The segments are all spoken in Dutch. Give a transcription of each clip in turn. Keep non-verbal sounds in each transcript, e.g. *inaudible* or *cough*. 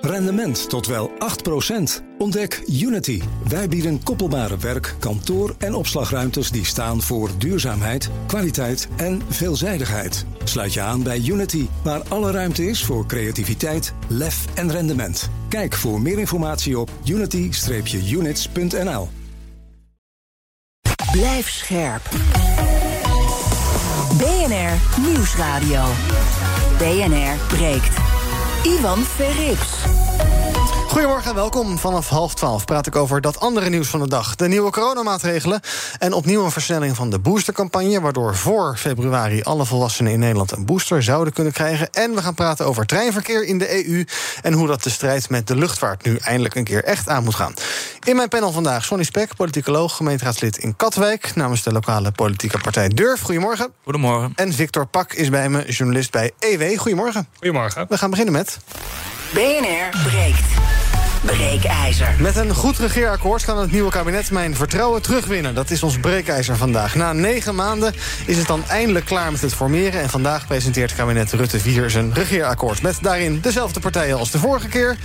Rendement tot wel 8%. Ontdek Unity. Wij bieden koppelbare werk, kantoor en opslagruimtes die staan voor duurzaamheid, kwaliteit en veelzijdigheid. Sluit je aan bij Unity, waar alle ruimte is voor creativiteit, lef en rendement. Kijk voor meer informatie op unity-units.nl. Blijf scherp. BNR Nieuwsradio. BNR breekt. Ivan Verrips. Goedemorgen en welkom. Vanaf half twaalf praat ik over dat andere nieuws van de dag. De nieuwe coronamaatregelen en opnieuw een versnelling van de boostercampagne... waardoor voor februari alle volwassenen in Nederland een booster zouden kunnen krijgen. En we gaan praten over treinverkeer in de EU... en hoe dat de strijd met de luchtvaart nu eindelijk een keer echt aan moet gaan. In mijn panel vandaag Sonny Spek, politicoloog, gemeenteraadslid in Katwijk... namens de lokale politieke partij Durf. Goedemorgen. Goedemorgen. En Victor Pak is bij me, journalist bij EW. Goedemorgen. Goedemorgen. We gaan beginnen met... BNR breekt. Breekijzer. Met een goed regeerakkoord kan het nieuwe kabinet mijn vertrouwen terugwinnen. Dat is ons breekijzer vandaag. Na negen maanden is het dan eindelijk klaar met het formeren... en vandaag presenteert kabinet Rutte 4 zijn regeerakkoord... met daarin dezelfde partijen als de vorige keer.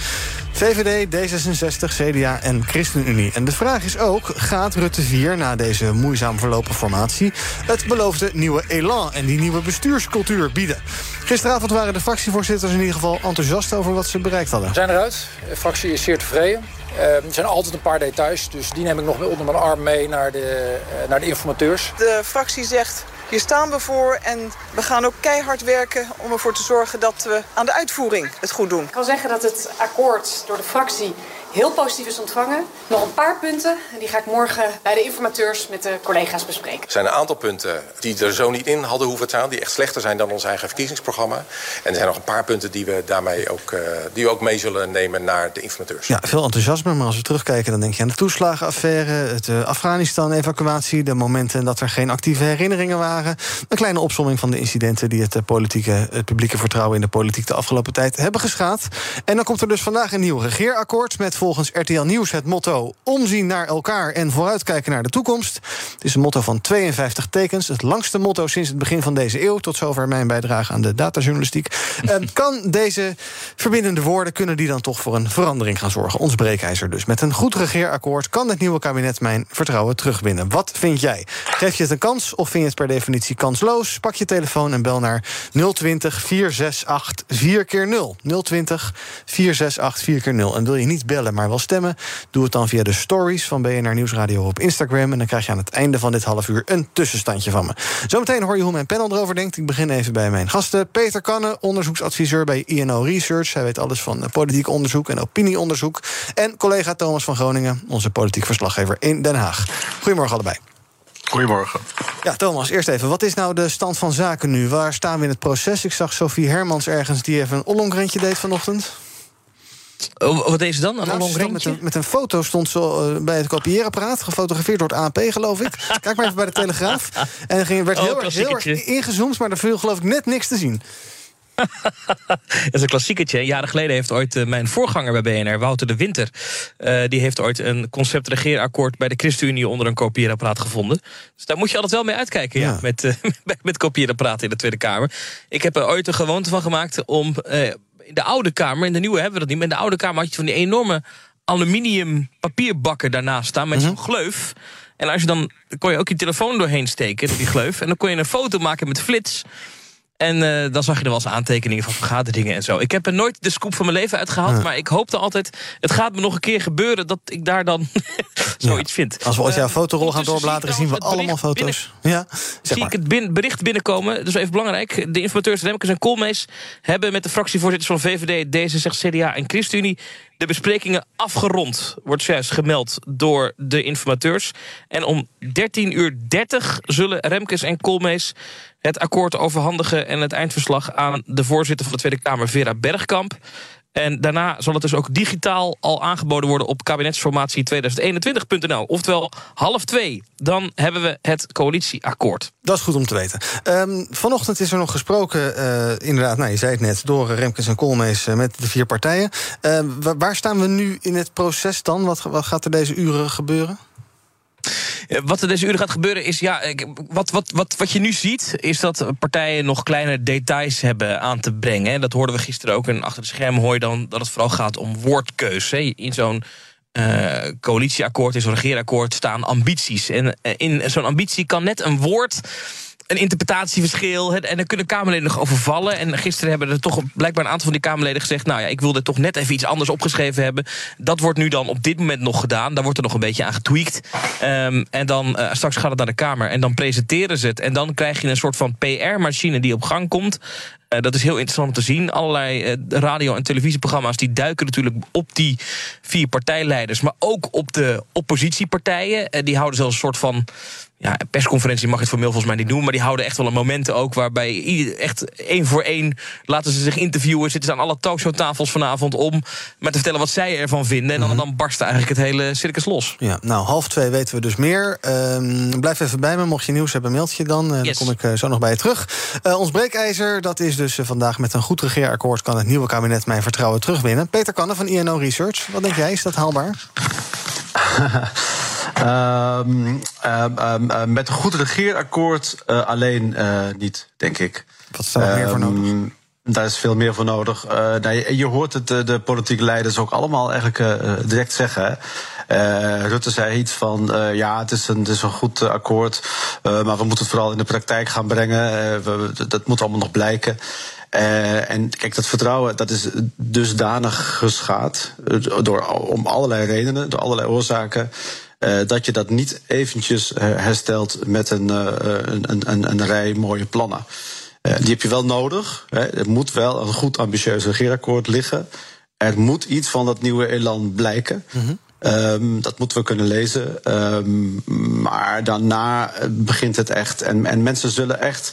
VVD, D66, CDA en ChristenUnie. En de vraag is ook, gaat Rutte 4 na deze moeizaam verlopen formatie... het beloofde nieuwe elan en die nieuwe bestuurscultuur bieden? Gisteravond waren de fractievoorzitters in ieder geval enthousiast... over wat ze bereikt hadden. We zijn eruit. De fractie is zeer tevreden. Uh, er zijn altijd een paar details, dus die neem ik nog onder mijn arm mee naar de, uh, naar de informateurs. De fractie zegt, hier staan we voor en we gaan ook keihard werken... om ervoor te zorgen dat we aan de uitvoering het goed doen. Ik kan zeggen dat het akkoord door de fractie heel positief is ontvangen. Nog een paar punten, en die ga ik morgen bij de informateurs met de collega's bespreken. Er zijn een aantal punten die er zo niet in hadden hoeven te staan... die echt slechter zijn dan ons eigen verkiezingsprogramma. En er zijn nog een paar punten die we daarmee ook, uh, die we ook mee zullen nemen naar de informateurs. Ja, veel enthousiasme, maar als we terugkijken... dan denk je aan de toeslagenaffaire, het uh, Afghanistan-evacuatie... de momenten dat er geen actieve herinneringen waren. Een kleine opsomming van de incidenten... die het, uh, politieke, het publieke vertrouwen in de politiek de afgelopen tijd hebben geschaad. En dan komt er dus vandaag een nieuw regeerakkoord... met volgens RTL Nieuws het motto... omzien naar elkaar en vooruitkijken naar de toekomst. Het is een motto van 52 tekens. Het langste motto sinds het begin van deze eeuw. Tot zover mijn bijdrage aan de datajournalistiek. uh, *laughs* kan deze verbindende woorden, kunnen die dan toch voor een verandering gaan zorgen? Ons breekijzer dus. Met een goed regeerakkoord kan het nieuwe kabinet mijn vertrouwen terugwinnen. Wat vind jij? Geef je het een kans of vind je het per definitie kansloos? Pak je telefoon en bel naar 020 468 4 keer 0 020 468 4 keer 0 En wil je niet bellen, maar wel stemmen... doe het dan via de stories van BNR Nieuwsradio op Instagram... en dan krijg je aan het einde van dit half uur een tussenstandje van me. Zometeen hoor je hoe mijn panel erover denkt. Ik begin even bij mijn gasten. Peter Kanne, onderzoeksadviseur bij INO Research. Hij weet alles van politiek onderzoek en opinieonderzoek. En collega Thomas van Groningen, onze politiek verslaggever in Den Haag. Goedemorgen allebei. Goedemorgen. Ja, Thomas, eerst even. Wat is nou de stand van zaken nu? Waar staan we in het proces? Ik zag Sophie Hermans ergens die even een ollongrentje deed vanochtend. Oh, wat deze dan? Een nou, met, een, met een foto stond ze uh, bij het kopieerapparaat. Gefotografeerd door het ANP, geloof ik. *laughs* Kijk maar even bij de Telegraaf. En er ging, werd Oh, heel, erg, heel erg ingezoomd, maar er viel geloof ik net niks te zien. *laughs* dat is een klassiekertje. Jaren geleden heeft ooit uh, mijn voorganger bij BNR, Wouter de Winter... Uh, die heeft ooit een concept regeerakkoord bij de ChristenUnie... onder een kopieerapparaat gevonden. Dus daar moet je altijd wel mee uitkijken, ja. ja met, uh, *laughs* met kopieerapparaten in de Tweede Kamer. Ik heb er ooit een gewoonte van gemaakt om in de oude kamer, in de nieuwe hebben we dat niet, maar in de oude kamer had je van die enorme aluminium papierbakken daarnaast staan met mm -hmm. zo'n gleuf. En als je dan, kon je ook je telefoon doorheen steken, door die gleuf. En dan kon je een foto maken met flits. En uh, dan zag je er wel eens aantekeningen van vergaderingen en zo. Ik heb er nooit de scoop van mijn leven uitgehaald. Ja. Maar ik hoopte altijd, het gaat me nog een keer gebeuren... dat ik daar dan *laughs* zoiets ja. vind. Als we ooit jouw fotorol gaan doorbladeren, zien we allemaal foto's. Binnen, ja, zie maar. ik het bin, bericht binnenkomen. Dat is even belangrijk. De informateurs Remkes en Koolmees... hebben met de fractievoorzitters van VVD, D66, CDA en ChristenUnie... de besprekingen afgerond, wordt juist gemeld door de informateurs. En om 13.30 uur 30 zullen Remkes en Koolmees het akkoord overhandigen en het eindverslag aan de voorzitter van de Tweede Kamer, Vera Bergkamp. En daarna zal het dus ook digitaal al aangeboden worden op kabinetsformatie2021.nl. Oftewel half twee. Dan hebben we het coalitieakkoord. Dat is goed om te weten. Um, vanochtend is er nog gesproken, uh, inderdaad, nou, je zei het net, door Remkes en Koolmees uh, met de vier partijen. Uh, waar staan we nu in het proces dan? Wat, wat gaat er deze uren gebeuren? Eh, Wat er deze uren gaat gebeuren is, ja, wat, wat, wat, wat je nu ziet, is dat partijen nog kleine details hebben aan te brengen. En Dat hoorden we gisteren ook. En achter de schermen hoor je dan dat het vooral gaat om woordkeus. hè. In zo'n eh, coalitieakkoord, in zo'n regeerakkoord staan ambities. En eh, in zo'n ambitie kan net een woord een interpretatieverschil. En daar kunnen Kamerleden nog over vallen. En gisteren hebben er toch blijkbaar een aantal van die Kamerleden gezegd... nou ja, ik wilde toch net even iets anders opgeschreven hebben. Dat wordt nu dan op dit moment nog gedaan. Daar wordt er nog een beetje aan getweakt. Ehm, en dan eh, straks gaat het naar de Kamer. En dan presenteren ze het. En dan krijg je een soort van PR-machine die op gang komt. Eh, dat is heel interessant om te zien. Allerlei eh, radio- en televisieprogramma's die duiken natuurlijk op die vier partijleiders, maar ook op de oppositiepartijen. Eh, die houden zelfs een soort van. Ja, persconferentie mag je het formeel volgens mij niet doen, maar die houden echt wel een momenten ook waarbij echt één voor één laten ze zich interviewen. Zitten ze aan alle talkshowtafels vanavond om maar te vertellen wat zij ervan vinden. En dan, dan barst eigenlijk het hele circus los. Ja, nou, half twee weten we dus meer. Ehm, blijf even bij me. Mocht je nieuws hebben, meld je dan. Yes. Dan kom ik zo nog bij je terug. Ons breekijzer, dat is dus eh, vandaag met een goed regeerakkoord... kan het nieuwe kabinet mijn vertrouwen terugwinnen. Peter Kannen van INO Research. Wat denk jij, is dat haalbaar? *laughs* Ehm, ehm, ehm, met een goed regeerakkoord eh, alleen eh, niet, denk ik. Wat is daar meer voor nodig? Daar is veel meer voor nodig. Nou, je, je hoort het de politieke leiders ook allemaal eigenlijk direct zeggen. hè. Eh, Rutte zei iets van, eh, ja, het is een, het is een goed eh, akkoord... maar we moeten het vooral in de praktijk gaan brengen. We- dat moet allemaal nog blijken. En kijk, dat vertrouwen dat is dusdanig geschaad... door, om allerlei redenen, door allerlei oorzaken... dat je dat niet eventjes herstelt met een, eh, een, een, een, rij mooie plannen. Die heb je wel nodig. Hè. Er moet wel een goed ambitieus regeerakkoord liggen. Er moet iets van dat nieuwe elan blijken. Ehm, dat moeten we kunnen lezen. Ehm, maar daarna eh, begint het echt. En, en mensen zullen echt.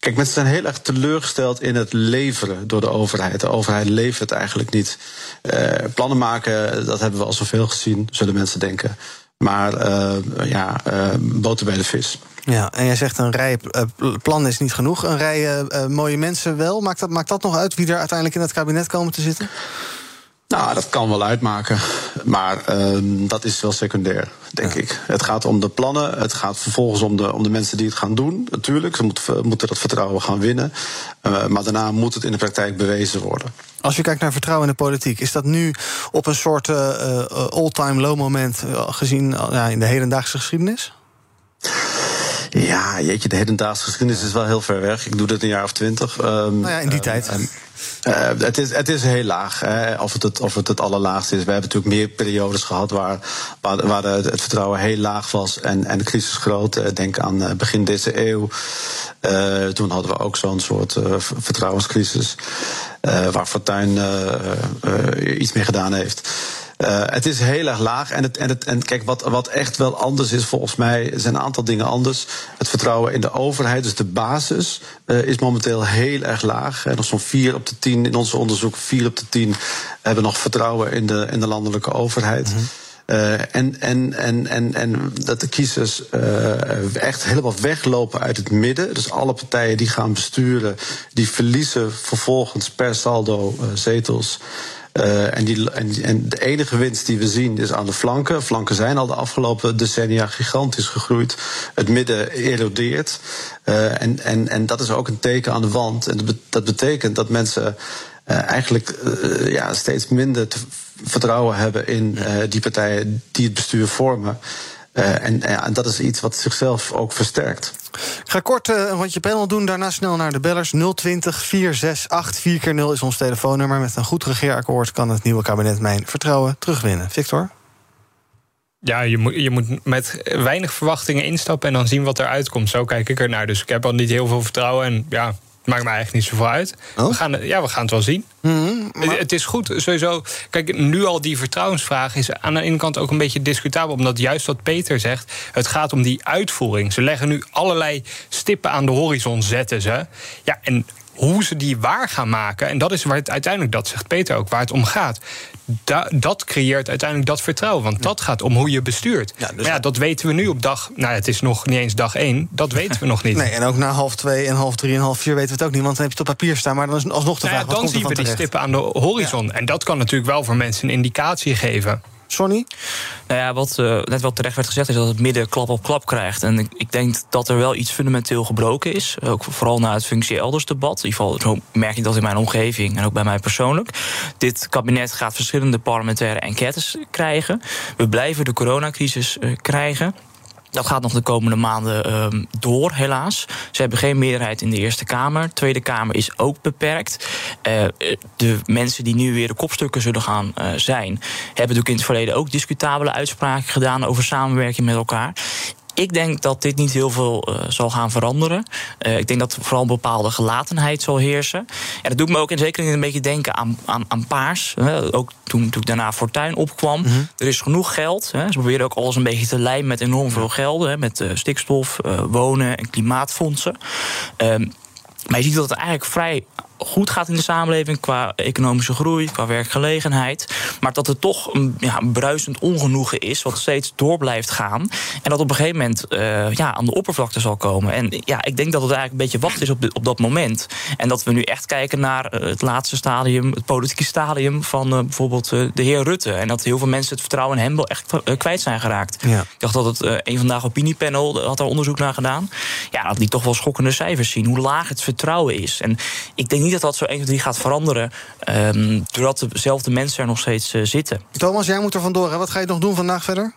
Kijk, mensen zijn heel erg teleurgesteld in het leveren door de overheid. De overheid levert eigenlijk niet. Eh, plannen maken, dat hebben we al zoveel gezien, zullen mensen denken. Maar eh, ja, eh, boter bij de vis. Ja, en jij zegt een rij plan is niet genoeg. Een rij mooie mensen wel. Maakt dat, maakt dat nog uit wie er uiteindelijk in het kabinet komen te zitten? Nou, dat kan wel uitmaken. Maar ehm, dat is wel secundair, denk ik. Het gaat om de plannen. Het gaat vervolgens om de, om de mensen die het gaan doen. Natuurlijk, ze moeten, moeten dat vertrouwen gaan winnen. Eh, maar daarna moet het in de praktijk bewezen worden. Als je kijkt naar vertrouwen in de politiek, is dat nu op een soort eh, eh, all-time low moment gezien in de hedendaagse geschiedenis? Ja, jeetje, de hedendaagse geschiedenis is wel heel ver weg. Ik doe dit een jaar of twintig. Ehm, Nou ja, in die eh, tijd. en, eh, het, is, het is heel laag. Hè. Of, het het, of het het allerlaagste is. We hebben natuurlijk meer periodes gehad waar, waar, waar het vertrouwen heel laag was en, en de crisis groot. Eh, Denk aan eh, begin deze eeuw. Toen hadden we ook zo'n soort vertrouwenscrisis. waar Fortuyn iets mee gedaan heeft. Eh, het is heel erg laag. En, het, en, het, en kijk, wat, wat echt wel anders is, volgens mij, zijn een aantal dingen anders. Het vertrouwen in de overheid, dus de basis, eh, is momenteel heel erg laag. En nog zo'n 4 op de 10 in ons onderzoek, 4 op de 10 hebben nog vertrouwen in de, in de landelijke overheid. Eh, en, en, en, en, en dat de kiezers eh, echt helemaal weglopen uit het midden. Dus alle partijen die gaan besturen, die verliezen vervolgens per saldo eh, zetels. Eh, en, die, en, en de enige winst die we zien is aan de flanken. Flanken zijn al de afgelopen decennia gigantisch gegroeid. Het midden erodeert. Eh, en, en, en dat is ook een teken aan de wand. En dat, be- dat betekent dat mensen eh, eigenlijk ja, steeds minder vertrouwen hebben in die partijen die het bestuur vormen. Eh, en, ja, en dat is iets wat zichzelf ook versterkt. Ik ga kort eh, een rondje panel doen, daarna snel naar de bellers. 020 468 4 keer 0 is ons telefoonnummer. Met een goed regeerakkoord kan het nieuwe kabinet mijn vertrouwen terugwinnen. Victor? Ja, je moet, je moet met weinig verwachtingen instappen en dan zien wat eruit komt. Zo kijk ik ernaar. Dus ik heb al niet heel veel vertrouwen en ja, maakt me eigenlijk niet zoveel uit. We gaan, ja, we gaan het wel zien. Het- Het is goed, sowieso. Kijk, nu al die vertrouwensvraag is aan de ene kant ook een beetje discutabel. Omdat juist wat Peter zegt, het gaat om die uitvoering. Ze leggen nu allerlei stippen aan de horizon, zetten ze. Ja, en hoe ze die waar gaan maken, en dat is waar het uiteindelijk, dat zegt Peter ook, waar het om gaat. Da- dat creëert uiteindelijk dat vertrouwen. Want dat gaat om hoe je bestuurt. dus- maar ja, dat weten we nu op dag. Nou, het is nog niet eens dag één. Dat weten we nog niet. Nee, en ook na half twee en half drie en half vier weten we het ook niet. Want dan heb je het op papier staan. Maar dan is alsnog de Nou ja, vraag, dan er zien we die stippen aan de horizon. En dat kan natuurlijk wel voor mensen een indicatie geven. Sonny? Nou ja, wat uh, net wel terecht werd gezegd, is dat het midden klap op klap krijgt. En ik, ik denk dat er wel iets fundamenteel gebroken is. Ook vooral na het functie elders debat. In ieder geval zo merk ik dat in mijn omgeving en ook bij mij persoonlijk. Dit kabinet gaat verschillende parlementaire enquêtes krijgen. We blijven de coronacrisis uh, krijgen. Dat gaat nog de komende maanden uh, door, helaas. Ze hebben geen meerderheid in de Eerste Kamer. De Tweede Kamer is ook beperkt. Uh, de mensen die nu weer de kopstukken zullen gaan uh, zijn, hebben natuurlijk in het verleden ook discutabele uitspraken gedaan over samenwerking met elkaar. Ik denk dat dit niet heel veel uh, zal gaan veranderen. Uh, ik denk dat vooral een bepaalde gelatenheid zal heersen. En dat doet me ook in zekere zin een beetje denken aan, aan, aan Paars. Hè. Ook toen, toen daarna Fortuin opkwam. Mm -hmm. Er is genoeg geld. Hè. Ze proberen ook alles een beetje te lijmen met enorm veel geld. Hè, met uh, stikstof, wonen en klimaatfondsen. maar je ziet dat het eigenlijk vrij goed gaat in de samenleving qua economische groei, qua werkgelegenheid. Maar dat er toch een, ja, een bruisend ongenoegen is, wat steeds door blijft gaan. En dat op een gegeven moment uh, ja, aan de oppervlakte zal komen. En ja, ik denk dat het eigenlijk een beetje wacht is op, de, op dat moment. En dat we nu echt kijken naar uh, het laatste stadium, het politieke stadium van uh, bijvoorbeeld de heer Rutte. En dat heel veel mensen het vertrouwen in hem wel echt kwijt zijn geraakt. Ja. Ik dacht dat het een vandaag opiniepanel had daar onderzoek naar gedaan. Ja, dat die toch wel schokkende cijfers zien, hoe laag het vertrouwen is. En ik denk niet dat dat zo 1, 2, 3 gaat veranderen. Um, doordat dezelfde mensen er nog steeds uh, zitten. Thomas, jij moet er vandoor. Hè? Wat ga je nog doen vandaag verder?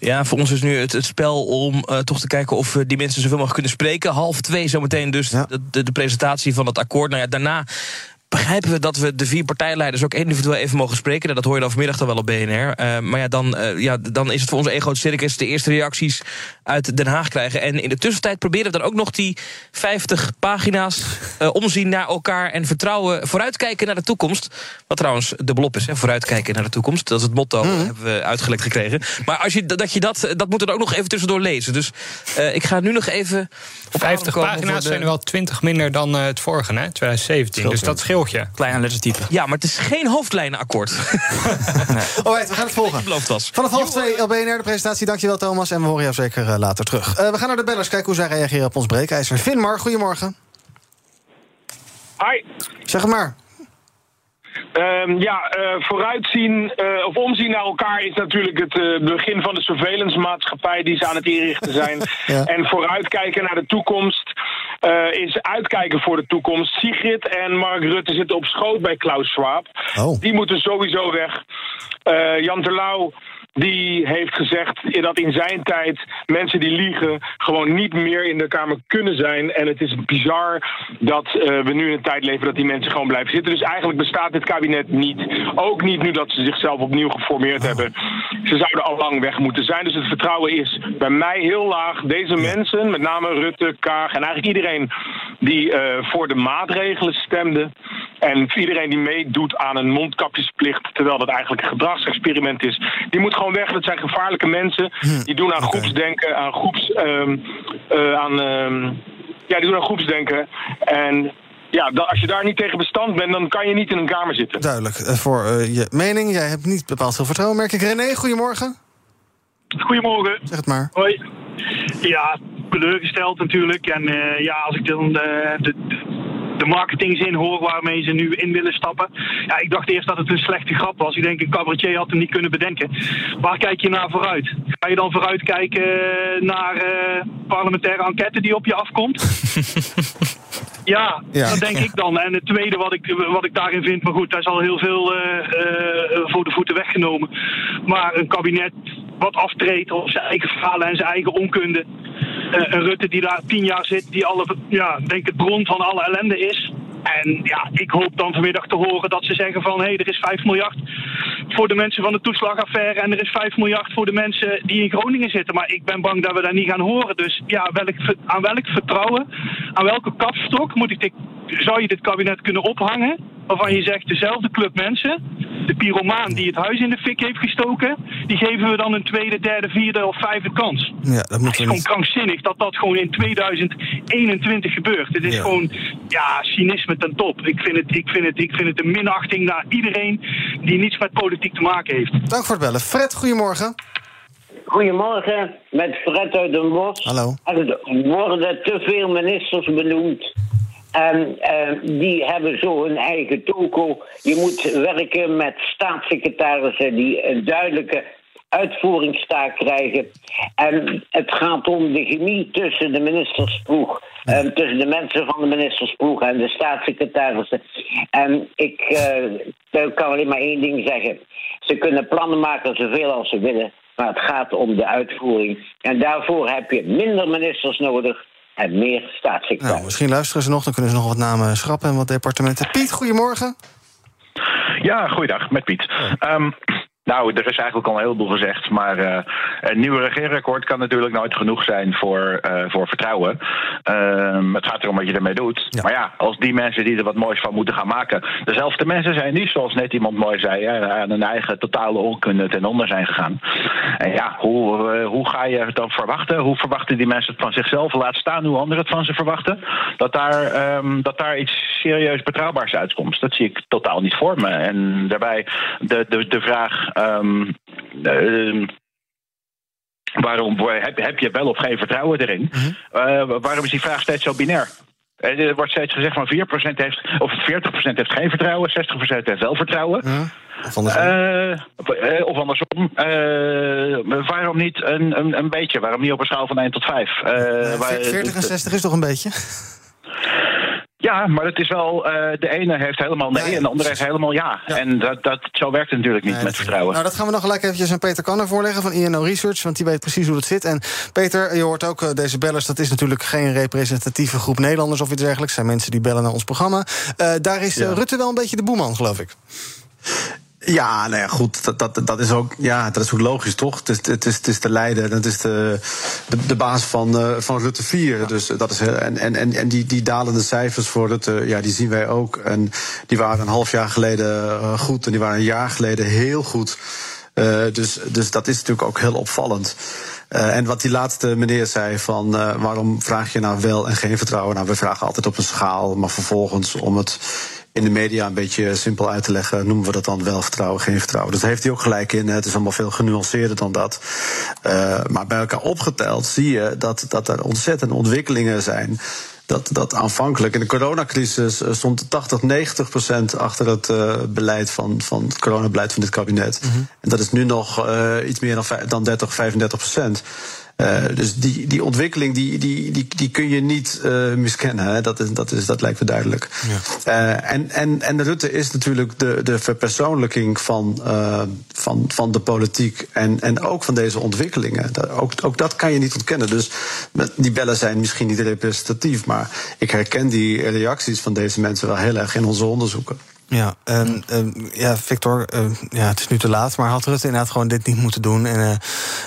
Ja, voor ons is nu het, het spel om uh, toch te kijken of we die mensen zoveel mogelijk kunnen spreken. Half twee zometeen dus ja. de, de, de, presentatie van het akkoord. Nou ja, daarna begrijpen we dat we de vier partijleiders ook individueel even mogen spreken. Dat hoor je dan vanmiddag dan wel op BNR. Uh, maar ja dan, uh, ja, dan is het voor ons groot circus de eerste reacties uit Den Haag krijgen. En in de tussentijd proberen we dan ook nog die 50 pagina's uh, omzien naar elkaar en vertrouwen, vooruitkijken naar de toekomst. Wat trouwens de belop is, hè, vooruitkijken naar de toekomst. Dat is het motto, mm. hebben we uitgelegd gekregen. Maar als je, dat, je dat, dat moet er ook nog even tussendoor lezen. Dus ik ga nu nog even. 50 pagina's de... zijn wel 20 minder dan het vorige, hè, 2017. Dus dat scheelt Kleine lettertype. Ja, maar het is geen hoofdlijnenakkoord. nee. *laughs* Alright, we gaan het volgen. Beloofd was. Vanaf half twee LBNR de presentatie. Dankjewel Thomas. En we horen jou zeker uh, later terug. Uh, we gaan naar de bellers. Kijken hoe zij reageren op ons breekijzer. Finmar, goedemorgen. Hi. Zeg het maar. Um, ja, uh, vooruitzien uh, of omzien naar elkaar is natuurlijk het uh, begin van de surveillance maatschappij die ze aan het inrichten zijn. *laughs* ja. En vooruitkijken naar de toekomst is uitkijken voor de toekomst. Sigrid en Mark Rutte zitten op schoot bij Klaus Schwab. Oh. Die moeten sowieso weg. Jan Terlouw die heeft gezegd dat in zijn tijd mensen die liegen gewoon niet meer in de Kamer kunnen zijn. En het is bizar dat uh, we nu in een tijd leven dat die mensen gewoon blijven zitten. Dus eigenlijk bestaat dit kabinet niet. Ook niet nu dat ze zichzelf opnieuw geformeerd hebben. Ze zouden al lang weg moeten zijn. Dus het vertrouwen is bij mij heel laag. Deze mensen, met name Rutte, Kaag en eigenlijk iedereen die uh, voor de maatregelen stemde. En iedereen die meedoet aan een mondkapjesplicht, terwijl dat eigenlijk een gedragsexperiment is, die moet gewoon weg. Dat zijn gevaarlijke mensen. Hm. Die doen aan okay. groepsdenken, aan groeps. Um, uh, aan, um, ja, die doen aan groepsdenken. En ja, als je daar niet tegen bestand bent, dan kan je niet in een kamer zitten. Duidelijk. Uh, voor uh, je mening, jij hebt niet bepaald veel vertrouwen, merk ik. René, goedemorgen. Goedemorgen. Zeg het maar. Hoi. Ja, teleurgesteld natuurlijk. En uh, ja, als ik dan de, de, de marketingzin hoor waarmee ze nu in willen stappen. Ja, ik dacht eerst dat het een slechte grap was. Ik denk, een cabaretier had hem niet kunnen bedenken. Waar kijk je naar vooruit? Ga je dan vooruit kijken naar uh, parlementaire enquête die op je afkomt? *laughs* ja, ja, dat denk ik dan. En het tweede wat ik, wat ik daarin vind, maar goed, daar is al heel veel uh, uh, voor de voeten weggenomen. Maar een kabinet wat aftreedt op zijn eigen verhalen en zijn eigen onkunde. Uh, een Rutte die daar tien jaar zit, die alle, ja, denk het bron van alle ellende is. En ja, ik hoop dan vanmiddag te horen dat ze zeggen van... hé, hey, er is 5 miljard voor de mensen van de toeslagaffaire... en er is 5 miljard voor de mensen die in Groningen zitten. Maar ik ben bang dat we dat niet gaan horen. Dus ja, welk, aan welk vertrouwen, aan welke kapstok moet ik dit, zou je dit kabinet kunnen ophangen... waarvan je zegt, dezelfde club mensen... de pyromaan die het huis in de fik heeft gestoken... die geven we dan een tweede, derde, vierde of vijfde kans. Ja, dat moet het is gewoon krankzinnig dat dat gewoon in 2021 gebeurt. Het is ja. gewoon, ja, cynisme ten top. Ik vind, het, ik, vind het, ik vind het een minachting naar iedereen die niets met politiek te maken heeft. Dank voor het bellen. Fred, goedemorgen. Goedemorgen, met Fred uit Den Bosch. Hallo. Er worden te veel ministers benoemd. En uh, die hebben zo hun eigen toko. Je moet werken met staatssecretarissen die een duidelijke uitvoeringstaak krijgen. En het gaat om de chemie tussen de ministersploeg, eh, tussen de mensen van de ministersploeg en de staatssecretarissen. En ik uh, kan alleen maar één ding zeggen. Ze kunnen plannen maken zoveel als ze willen, maar het gaat om de uitvoering. En daarvoor heb je minder ministers nodig en meer staatssecretaris. Nou, misschien luisteren ze nog, dan kunnen ze nog wat namen schrappen en wat departementen. Piet, goedemorgen. Ja, goeiedag, met Piet. Um, nou, er is eigenlijk al een heleboel gezegd. Maar uh, een nieuw regeerakkoord kan natuurlijk nooit genoeg zijn voor, uh, voor vertrouwen. Uh, het gaat erom wat je ermee doet. Ja. Maar ja, als die mensen die er wat moois van moeten gaan maken. dezelfde mensen zijn die, zoals net iemand mooi zei. aan hun eigen totale onkunde ten onder zijn gegaan. En ja, hoe, hoe ga je het dan verwachten? Hoe verwachten die mensen het van zichzelf? Laat staan hoe anderen het van ze verwachten. Dat daar, um, dat daar iets serieus betrouwbaars uitkomt. Dat zie ik totaal niet voor me. En daarbij de, de, de vraag. Um, uh, waarom heb, heb, je wel of geen vertrouwen erin? -hmm. uh, waarom is die vraag steeds zo binair? Er wordt steeds gezegd van 4% heeft, of 40% heeft geen vertrouwen, 60% heeft wel vertrouwen. Of andersom. Of andersom. waarom niet een, een, een, beetje? Waarom niet op een schaal van 1 tot 5? Waar, 40 en 60 is toch een beetje? Ja, maar het is wel, uh, de ene heeft helemaal nee, en de andere heeft helemaal ja. ja. En dat, dat, zo werkt het natuurlijk niet nee, met vertrouwen. Nou, dat gaan we nog gelijk eventjes aan Peter Kanner voorleggen van INO Research, want die weet precies hoe het zit. En Peter, je hoort ook uh, deze bellers, dat is natuurlijk geen representatieve groep Nederlanders of iets dergelijks. Het zijn mensen die bellen naar ons programma. Uh, daar is. Rutte wel een beetje de boeman, geloof ik. Ja, nou ja, goed, dat, dat, dat, is, ook, ja, dat is ook logisch, toch? Het is, het is, het is de leider, het is de, de, de baas van, uh, van Rutte 4. Ja. Dus dat is, en en, en die, die dalende cijfers voor Rutte, ja, die zien wij ook. En die waren een half jaar geleden uh, goed en die waren een jaar geleden heel goed. Uh, dus, dus dat is natuurlijk ook heel opvallend. Uh, en wat die laatste meneer zei van uh, waarom vraag je nou wel en geen vertrouwen? Nou, we vragen altijd op een schaal, maar vervolgens om het in de media een beetje simpel uit te leggen, noemen we dat dan wel vertrouwen, geen vertrouwen. Dus daar heeft hij ook gelijk in. Het is allemaal veel genuanceerder dan dat. Uh, maar bij elkaar opgeteld zie je dat, dat er ontzettende ontwikkelingen zijn dat, dat aanvankelijk in de coronacrisis stond 80, 90 procent achter het uh, beleid van, van het coronabeleid van dit kabinet. Mm -hmm. En dat is nu nog uh, iets meer dan, dan 30, 35 procent. Uh, dus die, die ontwikkeling die, die, die, die kun je niet uh, miskennen. Hè? Dat, is, dat, is, dat lijkt me duidelijk. Ja. Uh, en, en, en Rutte is natuurlijk de, de verpersoonlijking van, van, van de politiek. En, en ook van deze ontwikkelingen. Dat, ook, ook dat kan je niet ontkennen. Dus die bellen zijn misschien niet representatief. Maar ik herken die reacties van deze mensen wel heel erg in onze onderzoeken. Ja, um, um, ja Victor, uh, ja, het is nu te laat, maar had Rutte inderdaad gewoon dit niet moeten doen en uh,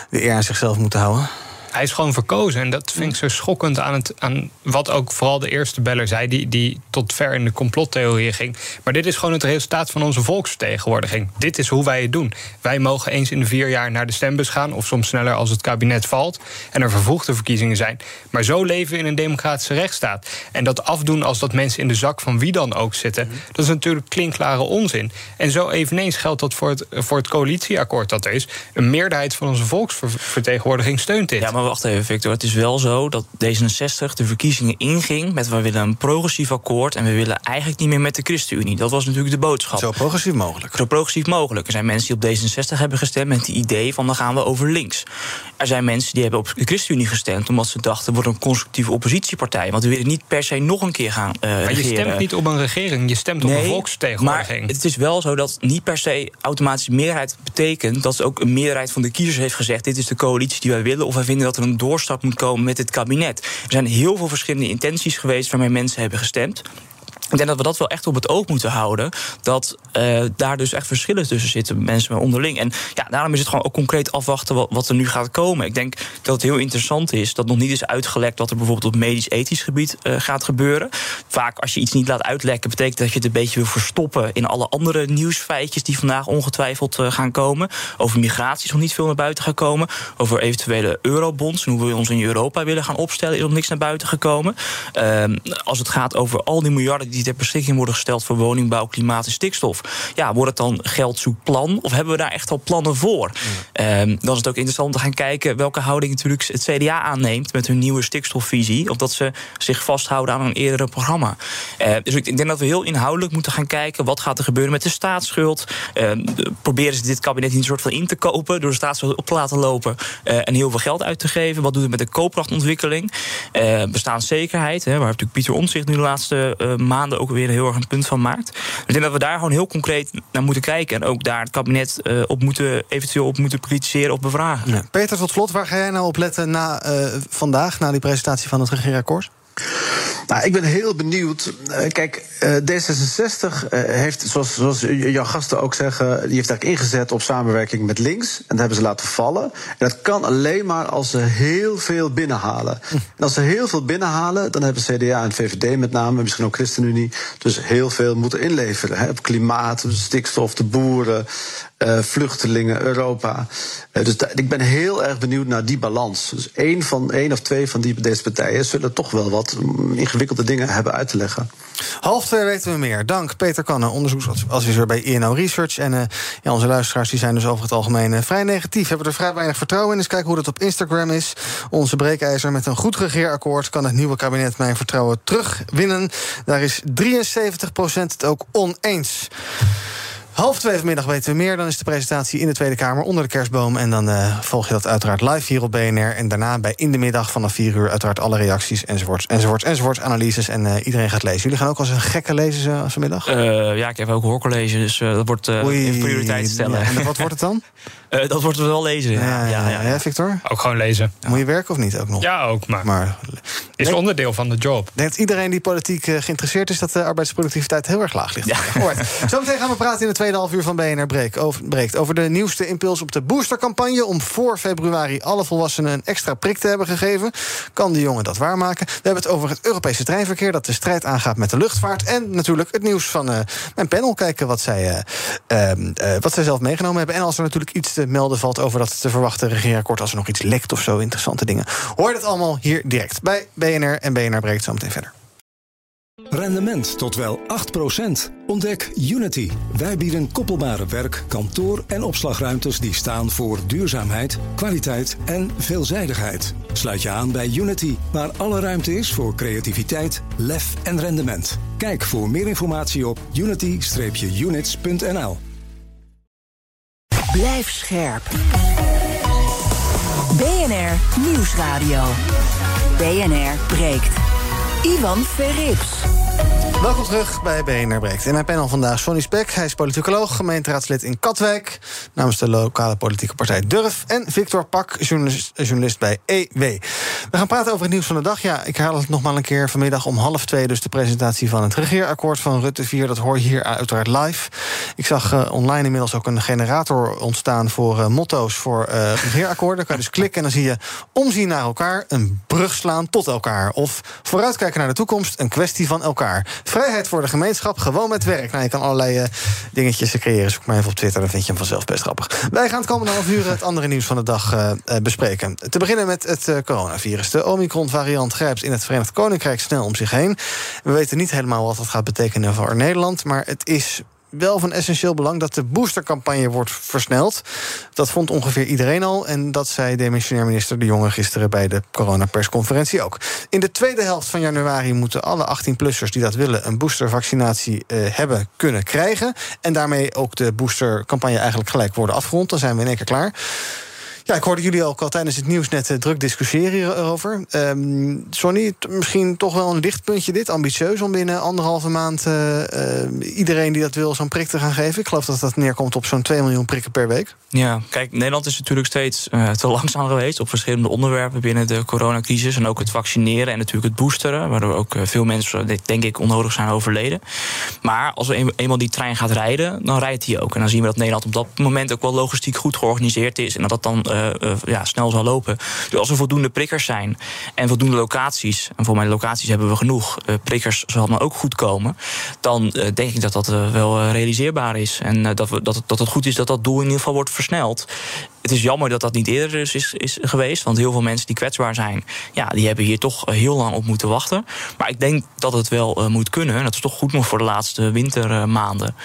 de eer aan zichzelf moeten houden? Hij is gewoon verkozen. En dat vind ik zo schokkend aan, het, aan wat ook vooral de eerste beller zei, die, die tot ver in de complottheorieën ging. Maar dit is gewoon het resultaat van onze volksvertegenwoordiging. Dit is hoe wij het doen. Wij mogen eens in de vier jaar naar de stembus gaan, of soms sneller als het kabinet valt. En er vervroegde verkiezingen zijn. Maar zo leven we in een democratische rechtsstaat. En dat afdoen als dat mensen in de zak van wie dan ook zitten, dat is natuurlijk klinkklare onzin. En zo eveneens geldt dat voor het, voor het coalitieakkoord dat er is. Een meerderheid van onze volksvertegenwoordiging steunt dit. Ja, maar wacht even, Victor. Het is wel zo dat D66 de verkiezingen inging met we willen een progressief akkoord en we willen eigenlijk niet meer met de ChristenUnie. Dat was natuurlijk de boodschap. Zo progressief mogelijk. Zo progressief mogelijk. Er zijn mensen die op D66 hebben gestemd met het idee van dan gaan we over links. Er zijn mensen die hebben op de ChristenUnie gestemd omdat ze dachten we worden een constructieve oppositiepartij. Want we willen niet per se nog een keer gaan uh, Maar regeren. je stemt niet op een regering, je stemt nee, op een volksvertegenwoordiging. Maar het is wel zo dat niet per se automatisch meerderheid betekent dat ook een meerderheid van de kiezers heeft gezegd dit is de coalitie die wij willen of wij vinden dat er een doorstart moet komen met het kabinet. Er zijn heel veel verschillende intenties geweest waarmee mensen hebben gestemd. Ik denk dat we dat wel echt op het oog moeten houden. Dat uh, daar dus echt verschillen tussen zitten, mensen onderling. En ja, daarom is het gewoon ook concreet afwachten wat, er nu gaat komen. Ik denk dat het heel interessant is dat nog niet is uitgelekt wat er bijvoorbeeld op medisch-ethisch gebied uh, gaat gebeuren. Vaak als je iets niet laat uitlekken, betekent dat je het een beetje wil verstoppen in alle andere nieuwsfeitjes die vandaag ongetwijfeld uh, gaan komen. Over migratie is nog niet veel naar buiten gekomen. Over eventuele eurobonds en hoe we ons in Europa willen gaan opstellen, is nog niks naar buiten gekomen. als het gaat over al die miljarden die die ter beschikking worden gesteld voor woningbouw, klimaat en stikstof. Ja, wordt het dan geldzoekplan of hebben we daar echt al plannen voor? Ehm, dan is het ook interessant om te gaan kijken welke houding natuurlijk het CDA aanneemt met hun nieuwe stikstofvisie. Of dat ze zich vasthouden aan een eerdere programma. Eh, dus ik denk dat we heel inhoudelijk moeten gaan kijken wat gaat er gebeuren met de staatsschuld. Ehm, proberen ze dit kabinet niet een soort van in te kopen door de staatsschuld op te laten lopen eh, en heel veel geld uit te geven. Wat doet het met de koopkrachtontwikkeling? Uh, bestaanszekerheid, hè, waar natuurlijk Pieter Omtzigt nu de laatste uh, maanden ook weer heel erg een punt van maakt. Ik denk dat we daar gewoon heel concreet naar moeten kijken en ook daar het kabinet op moeten, eventueel op moeten kritiseren of bevragen. Ja. Peter, tot slot, waar ga jij nou op letten na vandaag, na die presentatie van het regeerakkoord? Nou, ik ben heel benieuwd. Uh, kijk, uh, D66 uh, heeft, zoals, zoals jouw gasten ook zeggen, die heeft eigenlijk ingezet op samenwerking met links. En dat hebben ze laten vallen. En dat kan alleen maar als ze heel veel binnenhalen. Hm. En als ze heel veel binnenhalen, dan hebben CDA en VVD met name, misschien ook ChristenUnie, dus heel veel moeten inleveren. Hè, op klimaat, stikstof, de boeren, uh, vluchtelingen, Europa. Uh, dus ik ben heel erg benieuwd naar die balans. Dus één, van, één of twee van die, deze partijen zullen toch wel wat ingewikkelde dingen hebben uit te leggen. Half twee weten we meer. Dank Peter Kannen, onderzoeksadviseur bij INO Research. En ja, onze luisteraars die zijn dus over het algemeen vrij negatief. Hebben er vrij weinig vertrouwen in. Eens kijken hoe dat op Instagram is. Onze breekijzer met een goed regeerakkoord... kan het nieuwe kabinet mijn vertrouwen terugwinnen. Daar is 73% het ook oneens. Half twee vanmiddag weten we meer. Dan is de presentatie in de Tweede Kamer onder de kerstboom. En dan uh, volg je dat uiteraard live hier op BNR. En daarna bij In de Middag vanaf 4 uur uiteraard alle reacties enzovoorts, enzovoorts, enzovoorts, analyses. En uh, iedereen gaat lezen. Jullie gaan ook als een gekke lezen uh, vanmiddag? ja, ik heb ook hoorcollege, dus dat wordt Oei, prioriteit stellen. Ja, en wat wordt het dan? Uh, *laughs* dat wordt wel lezen. Ja, ja, ja, ja. Victor? Ook gewoon lezen. Moet je werken of niet ook nog? Ja, ook. Maar, maar is denk, onderdeel van de job. Denkt iedereen die politiek uh, geïnteresseerd is... dat de arbeidsproductiviteit heel erg laag ligt? Ja. *laughs* Zometeen gaan we praten in de tweede half uur van BNR Breek over, breekt... over de nieuwste impuls op de boostercampagne... om voor februari alle volwassenen een extra prik te hebben gegeven. Kan de jongen dat waarmaken? We hebben het over het Europese treinverkeer... dat de strijd aangaat met de luchtvaart. En natuurlijk het nieuws van uh, mijn panel. Kijken wat zij, ehm, wat zij zelf meegenomen hebben. En als er natuurlijk iets te melden valt over dat te verwachten regeerakkoord... als er nog iets lekt of zo, interessante dingen. Hoor het allemaal hier direct bij BNR en BNR breekt zo meteen verder. Rendement tot wel 8%. Ontdek Unity. Wij bieden koppelbare werk, kantoor en opslagruimtes die staan voor duurzaamheid, kwaliteit en veelzijdigheid. Sluit je aan bij Unity, waar alle ruimte is voor creativiteit, lef en rendement. Kijk voor meer informatie op unity-units.nl. Blijf scherp. BNR Nieuwsradio. BNR breekt. Ivan Verrips. Welkom terug bij BNR Breekt. In mijn panel vandaag Sonny Spek. Hij is politicoloog, gemeenteraadslid in Katwijk... namens de lokale politieke partij Durf. En Victor Pak, journalist, journalist bij EW. We gaan praten over het nieuws van de dag. Ja, ik herhaal het nog maar een keer vanmiddag om half twee... dus de presentatie van het regeerakkoord van Rutte 4. Dat hoor je hier uiteraard live. Ik zag uh, online inmiddels ook een generator ontstaan... voor uh, motto's voor uh, regeerakkoorden. Dan kan je dus klikken en dan zie je omzien naar elkaar... een brug slaan tot elkaar. Of vooruitkijken naar de toekomst, een kwestie van elkaar. Vrijheid voor de gemeenschap, gewoon met werk. Nou, je kan allerlei uh, dingetjes creëren. Zoek maar even op Twitter, dan vind je hem vanzelf best grappig. Wij gaan het komende half uur het andere nieuws van de dag uh, bespreken. Te beginnen met het coronavirus. De Omicron-variant grijpt in het Verenigd Koninkrijk snel om zich heen. We weten niet helemaal wat dat gaat betekenen voor Nederland... maar het is wel van essentieel belang dat de boostercampagne wordt versneld. Dat vond ongeveer iedereen al. En dat zei demissionair minister De Jonge gisteren bij de coronapersconferentie ook. In de tweede helft van januari moeten alle 18-plussers die dat willen een boostervaccinatie uh, hebben kunnen krijgen. En daarmee ook de boostercampagne eigenlijk gelijk worden afgerond. Dan zijn we in één keer klaar. Ja, ik hoorde jullie ook al tijdens het nieuws net uh, druk discussiëren hierover. Um, Sonny, misschien toch wel een lichtpuntje dit. Ambitieus om binnen anderhalve maand uh, iedereen die dat wil zo'n prik te gaan geven. Ik geloof dat dat neerkomt op zo'n 2 miljoen prikken per week. Ja, kijk, Nederland is natuurlijk steeds te langzaam geweest op verschillende onderwerpen binnen de coronacrisis. En ook het vaccineren en natuurlijk het boosteren. Waardoor ook veel mensen, denk ik, onnodig zijn overleden. Maar als we eenmaal die trein gaat rijden, dan rijdt hij ook. En dan zien we dat Nederland op dat moment ook wel logistiek goed georganiseerd is. En dat dat dan ja, snel zal lopen. Dus als er voldoende prikkers zijn en voldoende locaties, en voor mijn locaties hebben we genoeg, prikkers zal dan ook goed komen, dan denk ik dat dat wel realiseerbaar is. En dat, we, dat, dat het goed is dat dat doel in ieder geval wordt versneld. Het is jammer dat dat niet eerder is, is, geweest. Want heel veel mensen die kwetsbaar zijn, ja, die hebben hier toch heel lang op moeten wachten. Maar ik denk dat het wel moet kunnen. Dat is toch goed nog voor de laatste wintermaanden.